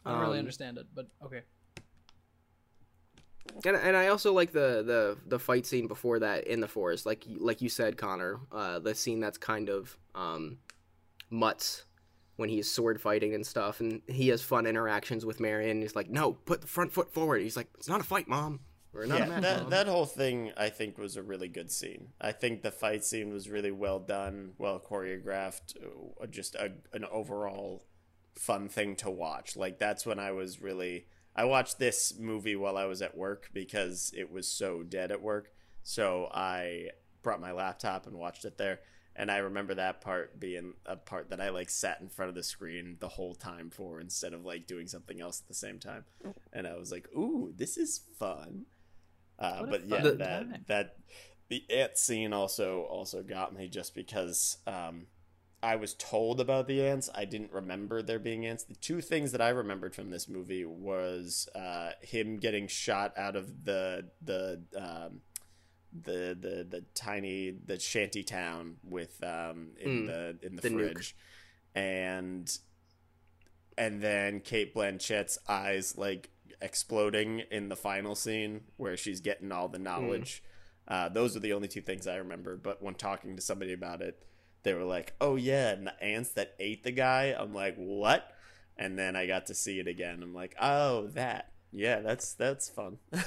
I don't really Um, understand it, but okay. And and I also like the the the fight scene before that in the forest, like like you said, Connor. Uh, the scene that's kind of um, Mutt's when he's sword fighting and stuff, and he has fun interactions with Marion. He's like, "No, put the front foot forward." He's like, "It's not a fight, mom." Or not a Yeah, match, that Mom." that whole thing I think was a really good scene. I think the fight scene was really well done, well choreographed, uh, just a, an overall fun thing to watch. Like that's when I was really I watched this movie while I was at work because it was so dead at work. So I brought my laptop and watched it there. And I remember that part being a part that I like sat in front of the screen the whole time for instead of like doing something else at the same time. And I was like, "Ooh, this is fun." Uh, but yeah, that time. that the ant scene also also got me just because um, I was told about the ants. I didn't remember there being ants. The two things that I remembered from this movie was uh, him getting shot out of the the um, the the the tiny the shanty town with um, in Mm, the in the, the nuke. fridge, and and then Cate Blanchett's eyes like exploding in the final scene where she's getting all the knowledge. Uh, those are the only two things I remember. But when talking to somebody about it, they were like, "Oh yeah, and the ants that ate the guy." I'm like, "What?" And then I got to see it again. I'm like, "Oh, that. Yeah, that's that's fun."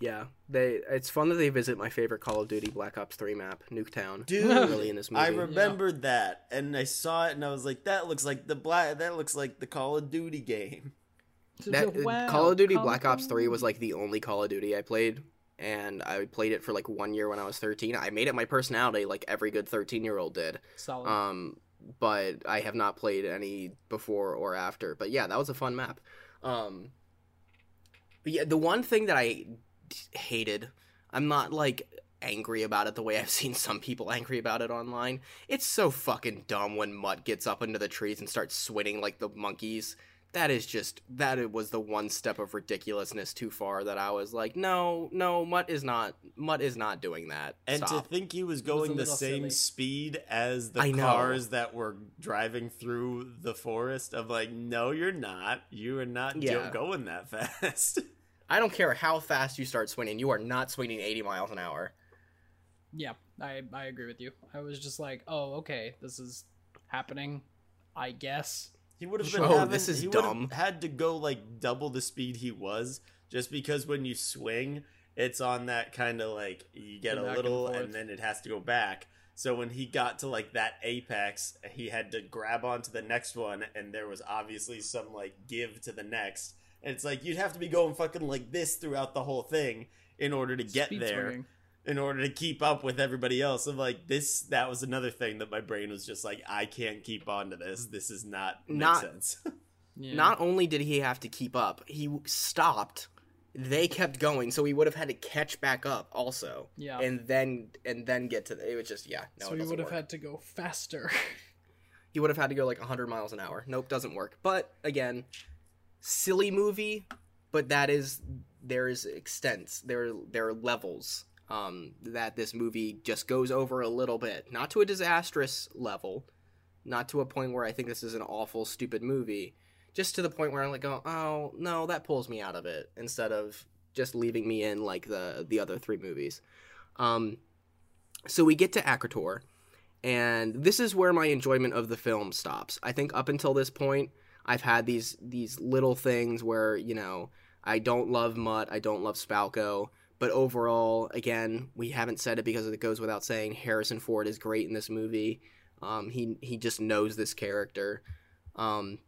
Yeah, they. It's fun that they visit my favorite Call of Duty Black Ops Three map, Nuketown. Dude, early in this movie. I remembered that, and I saw it, and I was like, "That looks like the black. That looks like the Call of Duty game." that uh, Wow, Call of Duty Call Black Ops 3 was like the only Call of Duty I played and I played it for like 1 year when I was 13. I made it my personality like every good 13-year-old did. solid. Um but I have not played any before or after. But yeah, that was a fun map. Um but yeah, the one thing that I hated, I'm not like angry about it the way I've seen some people angry about it online. It's so fucking dumb when Mutt gets up into the trees and starts swinging like the monkeys. That is just that it was the one step of ridiculousness too far that I was like, no, no, Mutt is not Mutt is not doing that. And Stop. to think he was was going a the same silly. speed as the I know. cars that were driving through the forest, I'm like, no, you're not. You are not Yeah. go- going that fast. I don't care how fast you start swinging, you are not swinging 80 miles an hour. yeah, I I agree with you. I was just like, oh, okay, this is happening. I guess. He would have been Oh, having, this is he dumb. had to go like double the speed he was just because when you swing, it's on that kind of like you get Go a little and and, then it has to go back. So when he got to like that apex, he had to grab onto the next one and there was obviously some like give to the next. And it's like you'd have to be going fucking like this throughout the whole thing in order to get Speed there swinging. In order to keep up with everybody else. I'm like, this that was another thing that my brain was just like, I can't keep on to this. This is not Not- sense. Yeah. Not only did he have to keep up, he stopped. They kept going, so he would have had to catch back up also. Yeah. And then and then get to the, it was just yeah, no, so it we would have work. had to go faster. he would have had to go like 100 miles an hour. Nope, doesn't work. But again, silly movie, but that is there is extents. There there are levels um that this movie just goes over a little bit. Not to a disastrous level, not to a point where I think this is an awful stupid movie, just to the point where I'm like, oh, oh no, that pulls me out of it instead of just leaving me in like the the other three movies. Um so we get to Akator and this is where my enjoyment of the film stops. I think up until this point, I've had these these little things where you know I don't love Mutt, I don't love Spalko, but overall, again, we haven't said it because it goes without saying. Harrison Ford is great in this movie. Um, he he just knows this character. Um,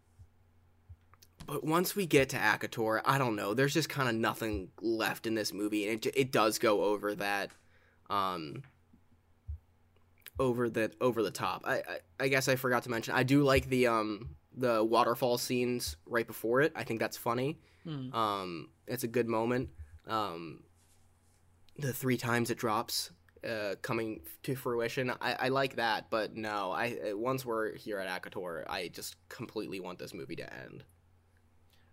but once we get to Akator, I don't know. There's just kind of nothing left in this movie, and it it does go over that. Um, over the over the top. I, I I guess I forgot to mention I do like the um the waterfall scenes right before it. I think that's funny. Hmm. Um, it's a good moment. Um, the three times it drops, uh, coming to fruition, I, I like that. But no, I once we're here at Akator, I just completely want this movie to end.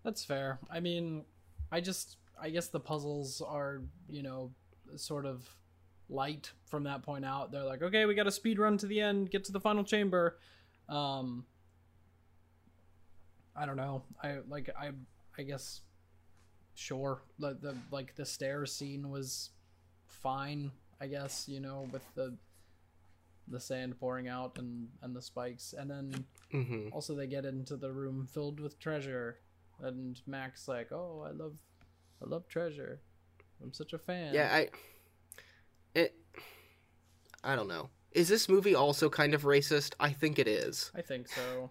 That's fair. I mean, I just I guess the puzzles are, you know, sort of light from that point out. They're like, okay, we got a speed run to the end, get to the final chamber. Um I don't know. I like I I guess sure. The, the like the stairs scene was fine, I guess, you know, with the the sand pouring out and and the spikes. And then Mm-hmm. also, they get into the room filled with treasure, and Max like, "Oh, I love, I love treasure. I'm such a fan." Yeah, I it I don't know. Is this movie also kind of racist? I think it is. I think so.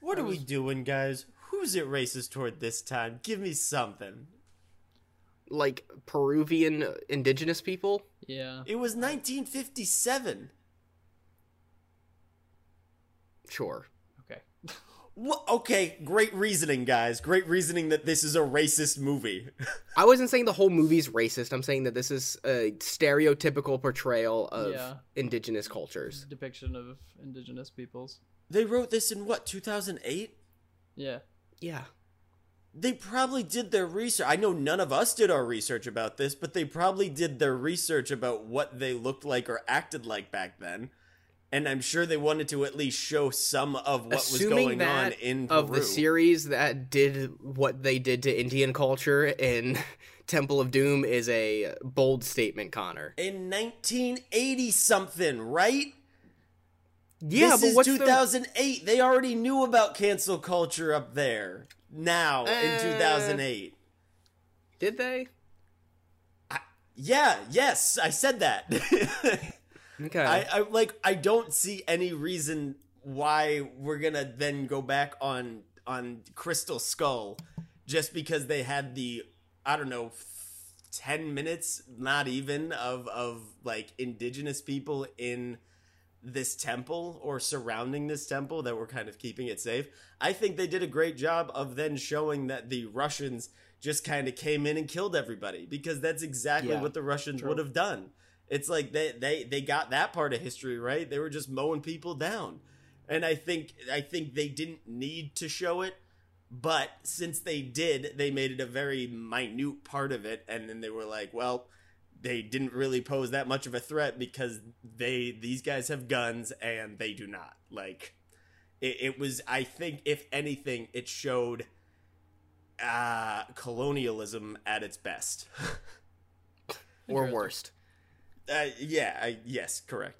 What I are we doing, guys? Who's it racist toward this time? Give me something. Like Peruvian indigenous people? Yeah, It was 1957. Sure. okay. Wha okay, great reasoning, guys. Great reasoning that this is a racist movie. I wasn't saying the whole movie's racist. I'm saying that this is a stereotypical portrayal of Yeah. indigenous cultures. Depiction of indigenous peoples. they wrote this in what, 2008? Yeah, Yeah. They probably did their research. I know none of us did our research about this, but they probably did their research about what they looked like or acted like back then. And I'm sure they wanted to at least show some of what was Assuming going on in Peru. of the series that did what they did to Indian culture in Temple of Doom is a bold statement, Connor. in 1980 something, right? Yeah, this but is what's the 2008. They already knew about cancel culture up there. Now in Eh. 2008. did they? Yeah, yes, I said that. Okay. I, I like I don't see any reason why we're gonna then go back on on Crystal Skull just because they had the I don't know ten minutes, not even of of like indigenous people in this temple or surrounding this temple that were kind of keeping it safe. I think they did a great job of then showing that the Russians just kind of came in and killed everybody because that's exactly Yeah, what the Russians would have done. It's like they, they they got that part of history right. They were just mowing people down, and I think I think they didn't need to show it, but since they did, they made it a very minute part of it, and then they were like, well, they didn't really pose that much of a threat because they these guys have guns and they do not. Like it, it was. I think if anything, it showed uh colonialism at its best. or worst. Uh, yeah, I, yes, correct.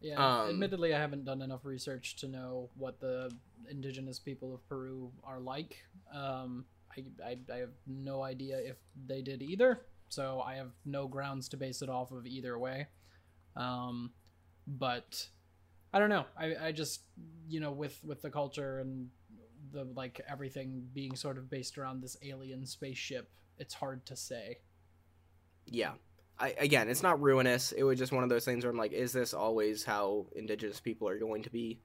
Yeah. Um, admittedly, I haven't done enough research to know what the indigenous people of Peru are like. Um, I, I, I have no idea if they did either, so I have no grounds to base it off of either way. Um, but I don't know. I, I just you know with with the culture and the like everything being sort of based around this alien spaceship, it's hard to say. Yeah. I, again, it's not ruinous. It was just one of those things where I'm like, is this always how indigenous people are going to be?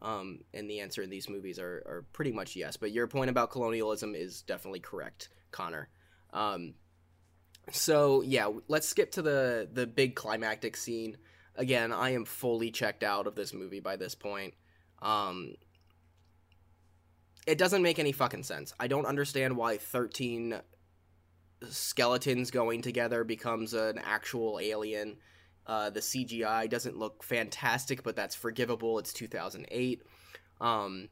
Um, and the answer in these movies are, are pretty much yes. But your point about colonialism is definitely correct, Connor. Um, so yeah, let's skip to the the big climactic scene. Again, I am fully checked out of this movie by this point. Um, it doesn't make any fucking sense. I don't understand why 13 skeletons going together becomes an actual alien. Uh, the CGI doesn't look fantastic, but that's forgivable. It's 2008. Um,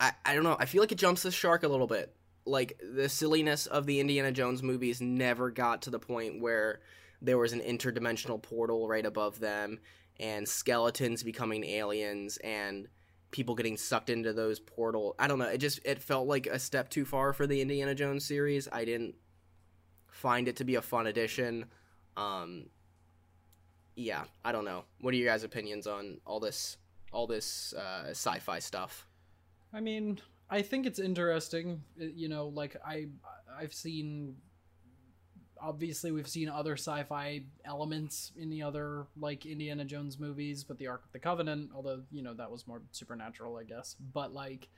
I, I don't know. I feel like it jumps the shark a little bit. Like, the silliness of the Indiana Jones movies never got to the point where there was an interdimensional portal right above them and skeletons becoming aliens and people getting sucked into those portal i don't know it just it felt like a step too far for the indiana jones series. I didn't find it to be a fun addition. Um yeah i don't know. What are your guys opinions on all this all this uh, sci-fi stuff? I mean, I think it's interesting. uh, You know, like I I've seen obviously we've seen other sci-fi elements in the other like Indiana Jones movies, but the Ark of the Covenant, although you know that was more supernatural, I guess. But like,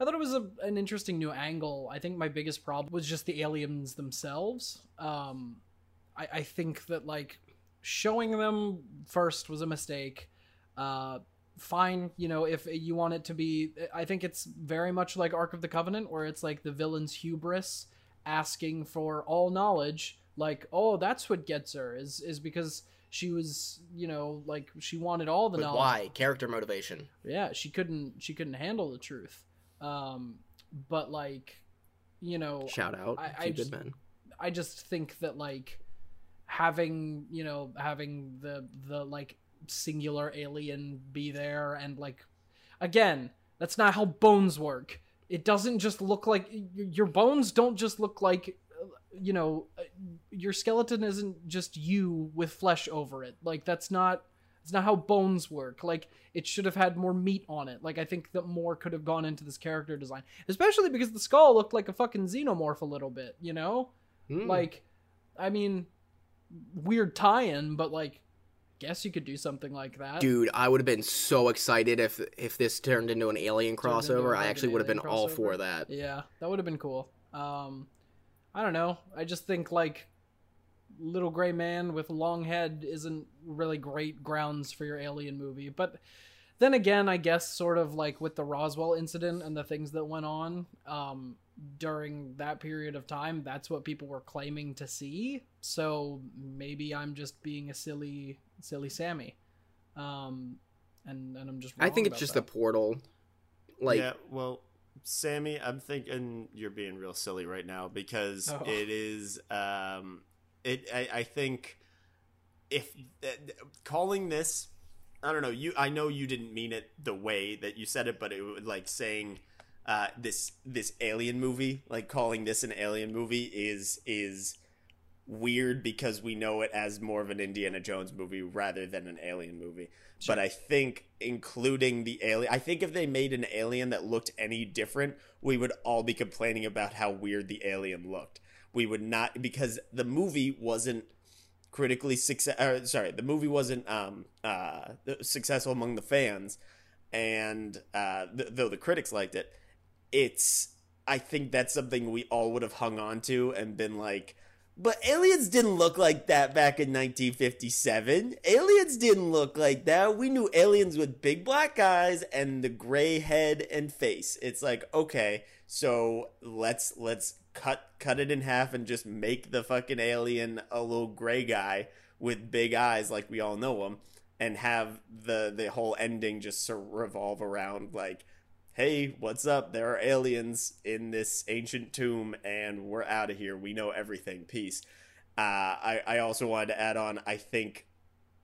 I thought it was a, an interesting new angle. I think my biggest problem was just the aliens themselves. Um, I, I think that like showing them first was a mistake. Uh, fine, you know, if you want it to be, I think it's very much like Ark of the Covenant, where it's like the villain's hubris asking for all knowledge. Like, oh, that's what gets her is is because she was, you know, like she wanted all the But knowledge. why? Character motivation. Yeah, she couldn't she couldn't handle the truth. Um, but like, you know, Shout out, I- I, just- men. I just think that like having you know having the the like singular alien be there and like again that's not how bones work. It doesn't just look like your bones don't just look like uh, you know uh, your skeleton isn't just you with flesh over it. Like that's not it's not how bones work. Like it should have had more meat on it. Like i think that more could have gone into this character design especially because the skull looked like a fucking xenomorph a little bit you know? Hmm. like i mean weird tie-in but like guess you could do something like that. Dude, I would have been so excited if if this turned into an alien crossover. I actually would have been alien all for that. yeah that would have been cool. Um i don't know. I just think like little gray man with long head isn't really great grounds for your alien movie. But then again i guess sort of like with the roswell incident and the things that went on um during that period of time that's what people were claiming to see so maybe i'm just being a silly silly sammy um and and i'm just I think it's just about a portal. Like yeah, well, Sammy, I'm thinking you're being real silly right now because Oh. it is. Um, it. I, I think if uh, calling this, I don't know. You, I know you didn't mean it the way that you said it, but it would like saying uh, this this alien movie, like calling this an alien movie, is is weird because we know it as more of an Indiana Jones movie rather than an alien movie. But I think including the alien, I think if they made an alien that looked any different, we would all be complaining about how weird the alien looked. We would not because the movie wasn't critically success. Uh, sorry, the movie wasn't um, uh, successful among the fans, and uh, th- though the critics liked it, it's. I think that's something we all would have hung on to and been like, but aliens didn't look like that back in 1957. Aliens didn't look like that. We knew aliens with big black eyes and the gray head and face. It's like, okay, so let's let's cut cut it in half and just make the fucking alien a little gray guy with big eyes like we all know him and have the the whole ending just revolve around like hey, what's up? There are aliens in this ancient tomb, and we're out of here. We know everything. Peace. Uh, I, I also wanted to add on, I think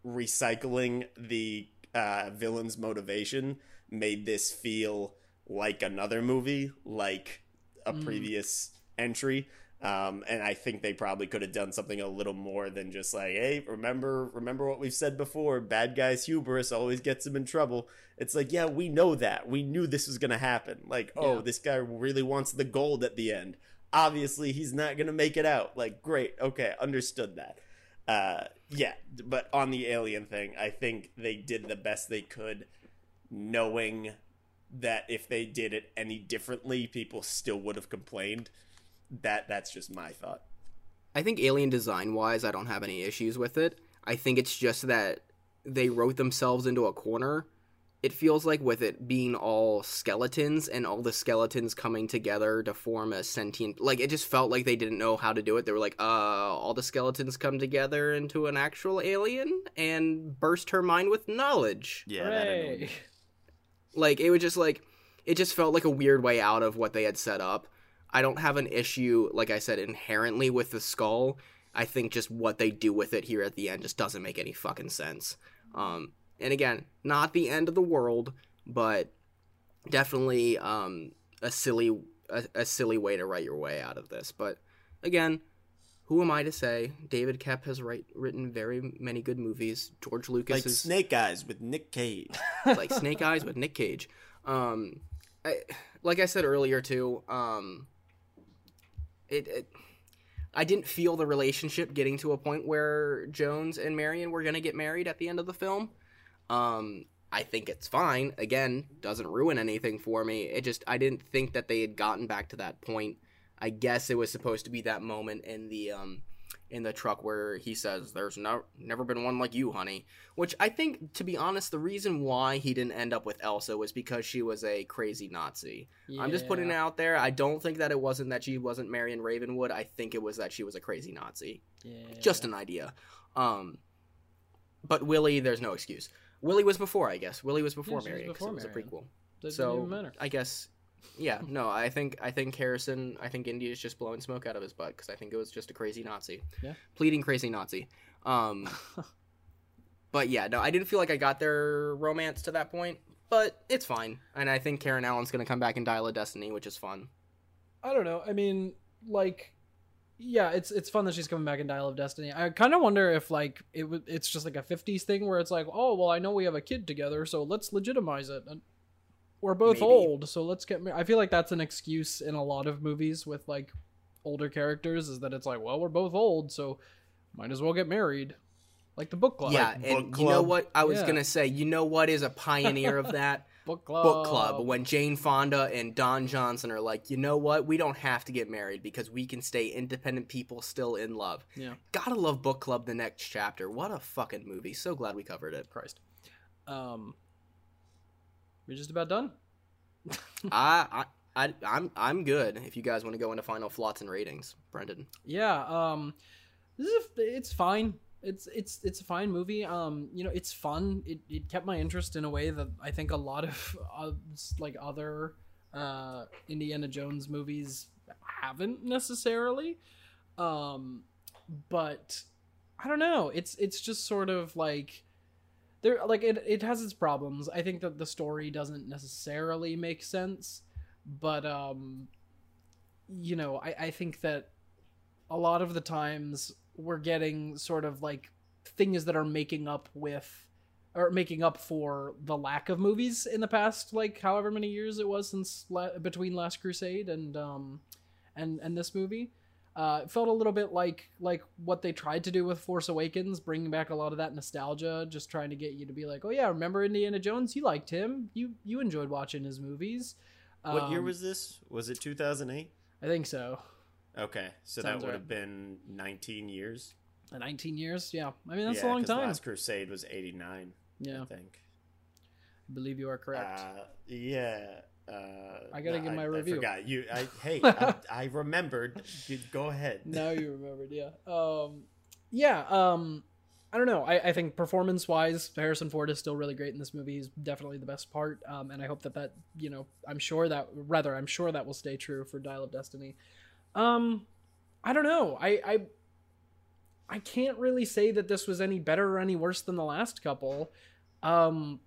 recycling the uh, villain's motivation made this feel like another movie, like a Mm. previous entry. Um, and I think they probably could have done something a little more than just like, hey, remember, remember what we've said before. Bad guys' hubris always gets them in trouble. It's like, yeah, we know that. We knew this was gonna happen. Like, oh, Yeah. this guy really wants the gold at the end. Obviously, he's not gonna make it out. Like, great, okay, understood that. Uh, yeah, but on the alien thing, I think they did the best they could, knowing that if they did it any differently, people still would have complained. That that's just my thought. I think alien design wise, I don't have any issues with it. I think it's just that they wrote themselves into a corner. It feels like with it being all skeletons and all the skeletons coming together to form a sentient like it just felt like they didn't know how to do it. They were like, uh, all the skeletons come together into an actual alien and burst her mind with knowledge. Yeah, that annoyed Hooray. me. Like it was just like it just felt like a weird way out of what they had set up. I don't have an issue, like I said, inherently with the skull. I think just what they do with it here at the end just doesn't make any fucking sense. Um, and again, not the end of the world, but definitely um, a silly a, a silly way to write your way out of this. But again, who am I to say? David Koepp has write, written very many good movies. George Lucas Like is Snake Eyes with Nick Cage. like Snake Eyes with Nick Cage. Um, I, like I said earlier too. Um, it, it I didn't feel the relationship getting to a point where Jones and Marion were gonna get married at the end of the film. Um, I think it's fine. Again, doesn't ruin anything for me. It just I didn't think that they had gotten back to that point. I guess it was supposed to be that moment in the um in the truck where he says there's no never been one like you, honey. Which I think to be honest, the reason why he didn't end up with Elsa was because she was a crazy Nazi. I'm just putting it out there. I don't think that it wasn't that she wasn't Marion Ravenwood. I think it was that she was a crazy Nazi Yeah. just an idea. Um, but Willie, there's no excuse. Willie was before, I guess. Willie was before was Marion 'cause before it was a prequel. Doesn't so. I guess, yeah, no, I think I think Harrison, I think Indy is just blowing smoke out of his butt because I think it was just a crazy Nazi, Yeah. pleading crazy Nazi. Um, but yeah, no, I didn't feel like I got their romance to that point, but it's fine. And I think Karen Allen's gonna come back in Dial of Destiny, which is fun. I don't know. I mean, like, yeah, it's it's fun that she's coming back in Dial of Destiny. I kind of wonder if like it w- it's just like a '50s thing where it's like, oh well, I know we have a kid together, so let's legitimize it. And we're both Maybe. old, so let's get. Mar-. I feel like that's an excuse in a lot of movies with like older characters is that it's like, well, we're both old, so might as well get married, like the book club. yeah, Like and book you know what? I was Yeah. gonna say, you know what is a pioneer of that? book club. book club when Jane Fonda and Don Johnson are like, you know what? We don't have to get married because we can stay independent people still in love. Yeah. Gotta love book club. The next chapter. What a fucking movie. So glad we covered it. Christ. Um, we're just about done. I, I, I, I'm, I'm good. If you guys want to go into final thoughts and ratings, Brendan. Yeah, um this is a, it's fine. It's it's it's a fine movie. Um, you know, it's fun. It it kept my interest in a way that I think a lot of uh, like other uh Indiana Jones movies haven't necessarily. Um, but I don't know. It's it's just sort of like there like it it has its problems. I think that the story doesn't necessarily make sense, but um you know, I I think that a lot of the times we're getting sort of like things that are making up with or making up for the lack of movies in the past like however many years it was since la- between last crusade and um and and this movie uh it felt a little bit like like what they tried to do with force awakens bringing back a lot of that nostalgia just trying to get you to be like oh yeah remember indiana jones you liked him you you enjoyed watching his movies What year Um, was this? Was it 2008? i think so Okay, so Sounds that would right. have been 19 years. Uh, 19 years yeah i mean that's yeah, a long time Last Crusade was 89, yeah I think. I believe you are correct. Uh, yeah. Uh, I gotta give my I, review. I forgot you. I hey, I, I remembered. Go ahead. now you remembered, yeah. Um, yeah. Um, I don't know. I, I think performance wise, Harrison Ford is still really great in this movie. He's definitely the best part. Um, and I hope that that you know, I'm sure that rather, I'm sure that will stay true for Dial of Destiny. Um, I don't know. I I I can't really say that this was any better or any worse than the last couple. Um,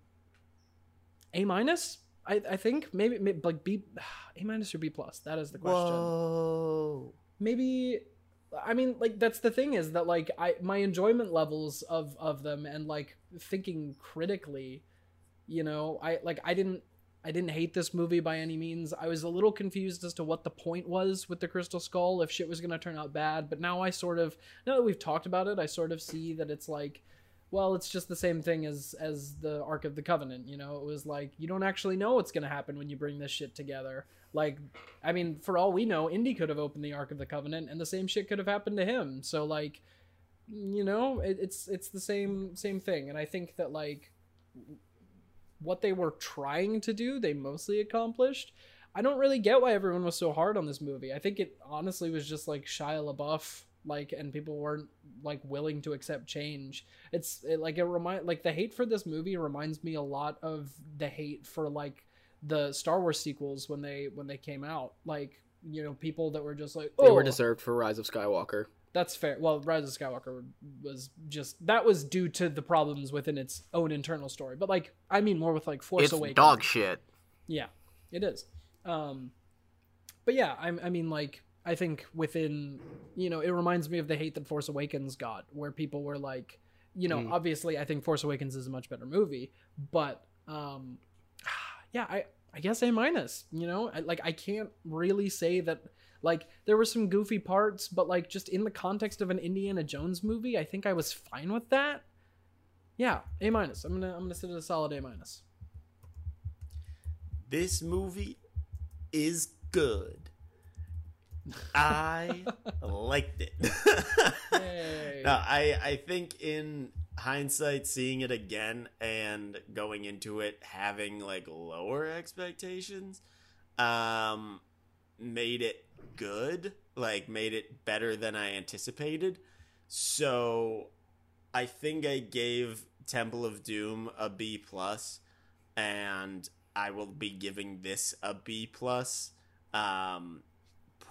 A minus. I, I think maybe, maybe like B, A minus or B plus. That is the question Whoa. maybe i mean like that's the thing is that like i my enjoyment levels of of them and like thinking critically you know i like i didn't i didn't hate this movie by any means i was a little confused as to what the point was with the crystal skull if shit was going to turn out bad but now i sort of now that we've talked about it i sort of see that it's like well it's just the same thing as as the ark of the covenant you know it was like you don't actually know what's going to happen when you bring this shit together like I mean, for all we know, Indy could have opened the Ark of the Covenant, and the same shit could have happened to him. So like, you know, it, it's it's the same same thing. And I think that like, what they were trying to do, they mostly accomplished. I don't really get why everyone was so hard on this movie. I think it honestly was just like Shia LaBeouf, like, and people weren't like willing to accept change. It's it, like it remind like the hate for this movie reminds me a lot of the hate for like the Star Wars sequels when they when they came out. Like you know people that were just like oh They were deserved for Rise of Skywalker. that's fair. Well, Rise of Skywalker was just that was due to the problems within its own internal story. But like I mean more with like Force it's Awakens. dog shit. Yeah, it is. Um, but yeah, I, I mean, like, I think within, you know, it reminds me of the hate that Force Awakens got, where people were like, you know, Mm. obviously, I think Force Awakens is a much better movie, but, um, yeah, I, I guess A minus. You know, I, like, I can't really say that, Like there were some goofy parts, but like just in the context of an Indiana Jones movie, I think I was fine with that. Yeah, A minus. I'm gonna I'm gonna sit at a solid A minus. This movie is good. I liked it. No, I I think in hindsight, seeing it again and going into it having like lower expectations, um, made it good. Like made it better than I anticipated. So, I think I gave Temple of Doom a B plus, and I will be giving this a B plus. Um,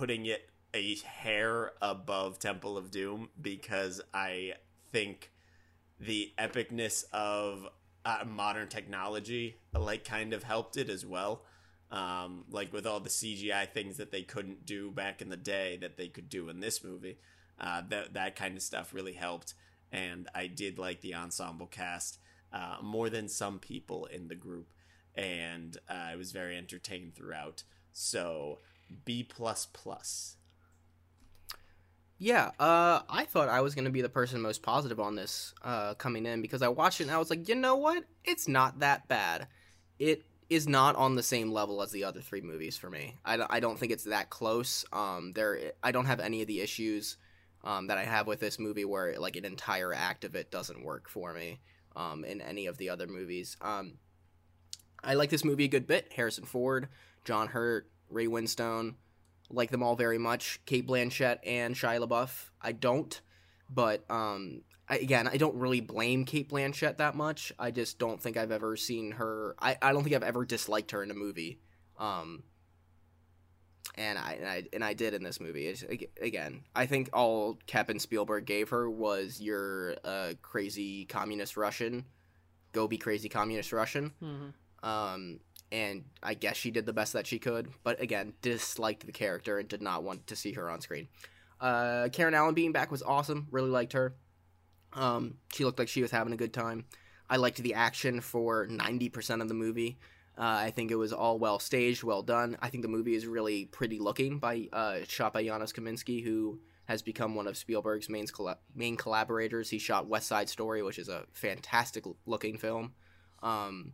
putting it a hair above Temple of Doom because I think the epicness of uh, modern technology like kind of helped it as well. Um, like with all the CGI things that they couldn't do back in the day that they could do in this movie, uh, that that kind of stuff really helped. And I did like the ensemble cast uh, more than some people in the group, and uh, I was very entertained throughout. So B plus plus. Yeah, uh, I thought I was gonna be the person most positive on this uh, coming in because I watched it and I was like, you know what? It's not that bad. It is not on the same level as the other three movies for me. I, I don't think it's that close. Um, there, I don't have any of the issues um, that I have with this movie where like an entire act of it doesn't work for me um, in any of the other movies. Um, I like this movie a good bit. Harrison Ford, John Hurt, Ray Winstone, like them all very much. Cate Blanchett and Shia LaBeouf, I don't, but um, I, again, I don't really blame Cate Blanchett that much. I just don't think I've ever seen her. I, I don't think I've ever disliked her in a movie. Um, and I, and I and I did in this movie. It's, again, I think all Kevin Spielberg gave her was your uh, crazy communist Russian, go be crazy communist Russian. Mhm. Um, and I guess she did the best that she could, but again, disliked the character and did not want to see her on screen. Uh, Karen Allen being back was awesome. Really liked her. Um, she looked like she was having a good time. I liked the action for 90% of the movie. Uh, I think it was all well staged, well done. I think the movie is really pretty looking by uh, shot by Janusz Kaminski, who has become one of Spielberg's main main collaborators. He shot West Side Story, which is a fantastic looking film. Um,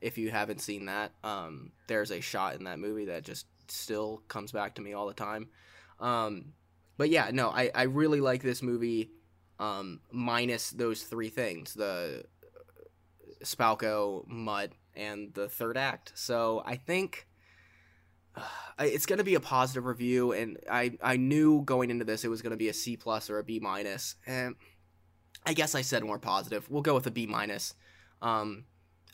if you haven't seen that, um, there's a shot in that movie that just still comes back to me all the time. Um, but yeah, no, I, I really like this movie, um, minus those three things the Spalko, Mutt, and the third act. So I think it's going to be a positive review, and I, I knew going into this it was going to be a C plus or a B minus, and I guess I said more positive. We'll go with a B minus. Um,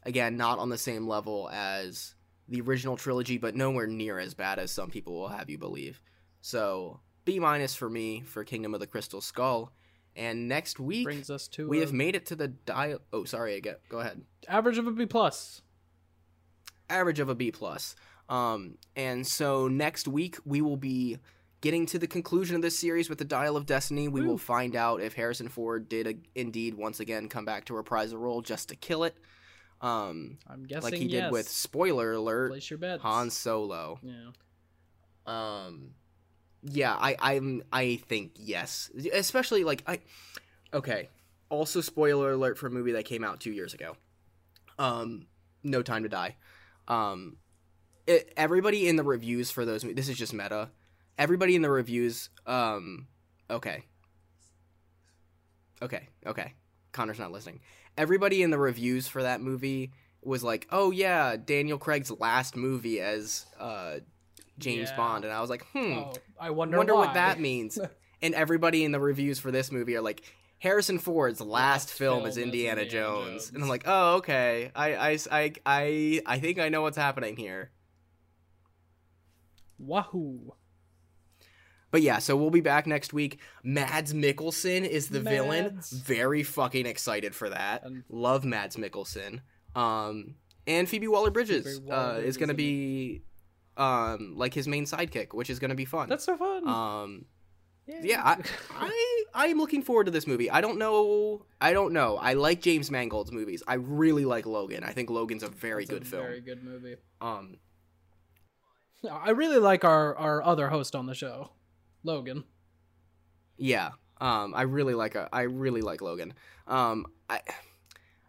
again, not on the same level as the original trilogy, but nowhere near as bad as some people will have you believe. So B minus for me for Kingdom of the Crystal Skull. And next week Brings us to we a have made it to the dial. Oh, sorry, I get. Go ahead. average of a B plus. Average of a B plus. Um, and so next week we will be getting to the conclusion of this series with the Dial of Destiny. We will find out if Harrison Ford did uh indeed once again come back to reprise the role just to kill it. Um, I'm guessing like he yes. did with spoiler alert Place your bets. Han Solo. Yeah. Um, yeah, I I'm I think yes, especially like I. Okay, also spoiler alert for a movie that came out two years ago. Um, No Time to Die. Um, it, everybody in the reviews for those. This is just meta. Everybody in the reviews. Um, okay. Okay. Okay. Connor's not listening. Everybody in the reviews for that movie was like, "Oh yeah, Daniel Craig's last movie as uh, James Yeah. Bond," and I was like, "Hmm, Oh, I wonder, wonder what that means." and everybody in the reviews for this movie are like, "Harrison Ford's last, Last film, film is Indiana, Indiana Jones. Jones. and I'm like, "Oh, okay. I, I, I, I, I think I know what's happening here." Wahoo! But yeah, so we'll be back next week. Mads Mikkelsen is the villain. Very fucking excited for that. And- Love Mads Mikkelsen. Um, and Phoebe Waller Bridges uh, is gonna be um like his main sidekick, which is gonna be fun. That's so fun. um yeah, I, I I am looking forward to this movie. I don't know. I don't know. I like James Mangold's movies. I really like Logan. I think Logan's a very That's a good film. Very good movie. Um, I really like our our other host on the show, Logan. Yeah. Um, I really like a, I really like Logan. Um, I,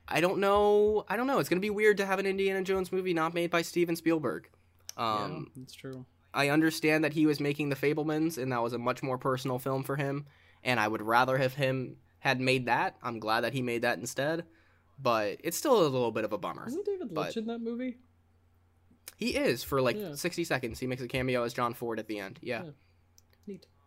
I don't know. I don't know. It's gonna be weird to have an Indiana Jones movie not made by Steven Spielberg. Um, yeah, that's true. I understand that he was making The Fabelmans, and that was a much more personal film for him. And I would rather have him had made that. I'm glad that he made that instead. But it's still a little bit of a bummer. Isn't David Lynch in that movie? He is for like Yeah. 60 seconds. He makes a cameo as John Ford at the end. Yeah. Yeah.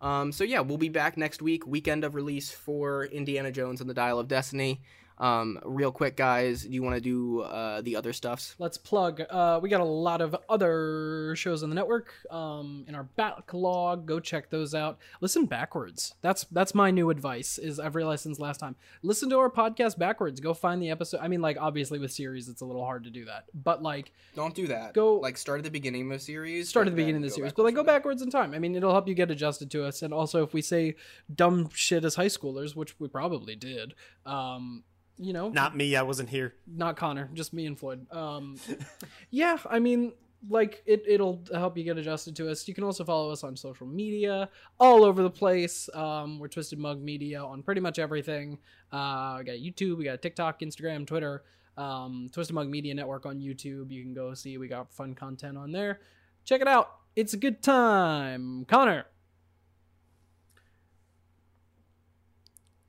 Um, so yeah, we'll be back next week, weekend of release for Indiana Jones and the Dial of Destiny. Um, real quick, guys, do you want to do uh, the other stuffs? Let's plug. Uh, we got a lot of other shows on the network um, in our backlog. Go check those out. Listen backwards. That's that's my new advice. Is I've realized since last time. Listen to our podcast backwards. Go find the episode. I mean, like obviously with series, it's a little hard to do that. But like Don't do that. Go- like start at the beginning of a series. start at the beginning of the series, but like go backwards in time. I mean, it'll help you get adjusted to us. And also, if we say dumb shit as high schoolers, which we probably did, um, you know, Not me. I wasn't here. not Connor, just me and Floyd. Um, yeah, I mean, like it, it'll help you get adjusted to us. You can also follow us on social media, all over the place. Um, we're Twisted Mug Media on pretty much everything. Uh, we got YouTube, we got TikTok, Instagram, Twitter. Um, Twisted Mug Media Network on YouTube. You can go see we got fun content on there. Check it out. It's a good time. Connor.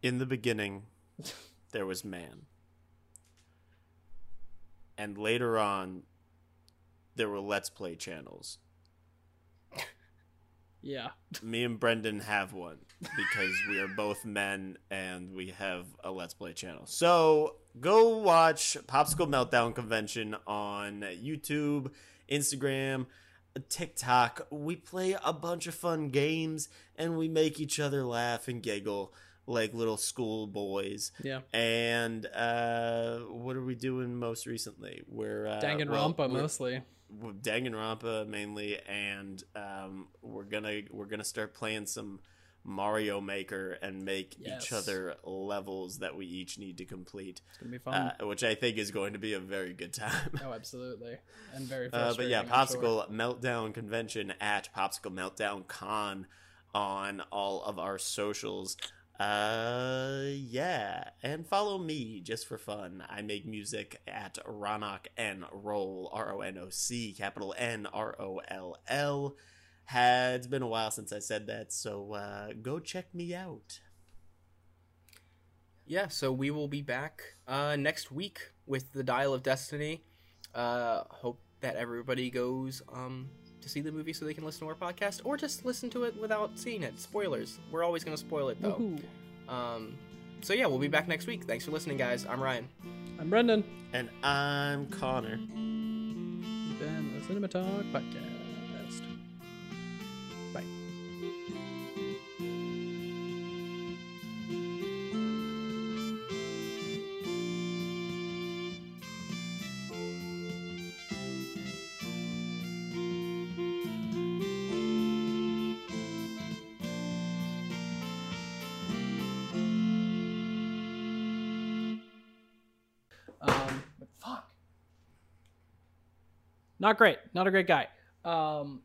In the beginning, there was man. And later on, there were Let's Play channels. Yeah. Me and Brendan have one because we are both men and we have a Let's Play channel. So go watch Popsicle Meltdown Convention on YouTube, Instagram, TikTok. We play a bunch of fun games and we make each other laugh and giggle like little school boys. Yeah. And uh, what are we doing most recently? We're uh, Danganronpa well, we're- mostly. with Danganronpa mainly, and um, we're gonna we're gonna start playing some Mario Maker and make Yes. each other levels that we each need to complete, It's gonna be fun. uh, which I think is going to be a very good time. oh, absolutely, and very. Uh, but yeah, I'm sure. Popsicle Meltdown Convention at Popsicle Meltdown Con on all of our socials. Uh, yeah, and follow me just for fun. I make music at Ronock N Roll R O N O C capital N R O L L. It's been a while since I said that, so uh, go check me out. Yeah, so we will be back uh, next week with the Dial of Destiny. Uh, hope that everybody goes um, to see the movie so they can listen to our podcast, or just listen to it without seeing it. Spoilers. We're always going to spoil it though. Um, so yeah, we'll be back next week. Thanks for listening, guys. I'm Ryan. I'm Brendan. And I'm Connor. You've been the Cinema Talk Podcast. Not great. Not a great guy. Um,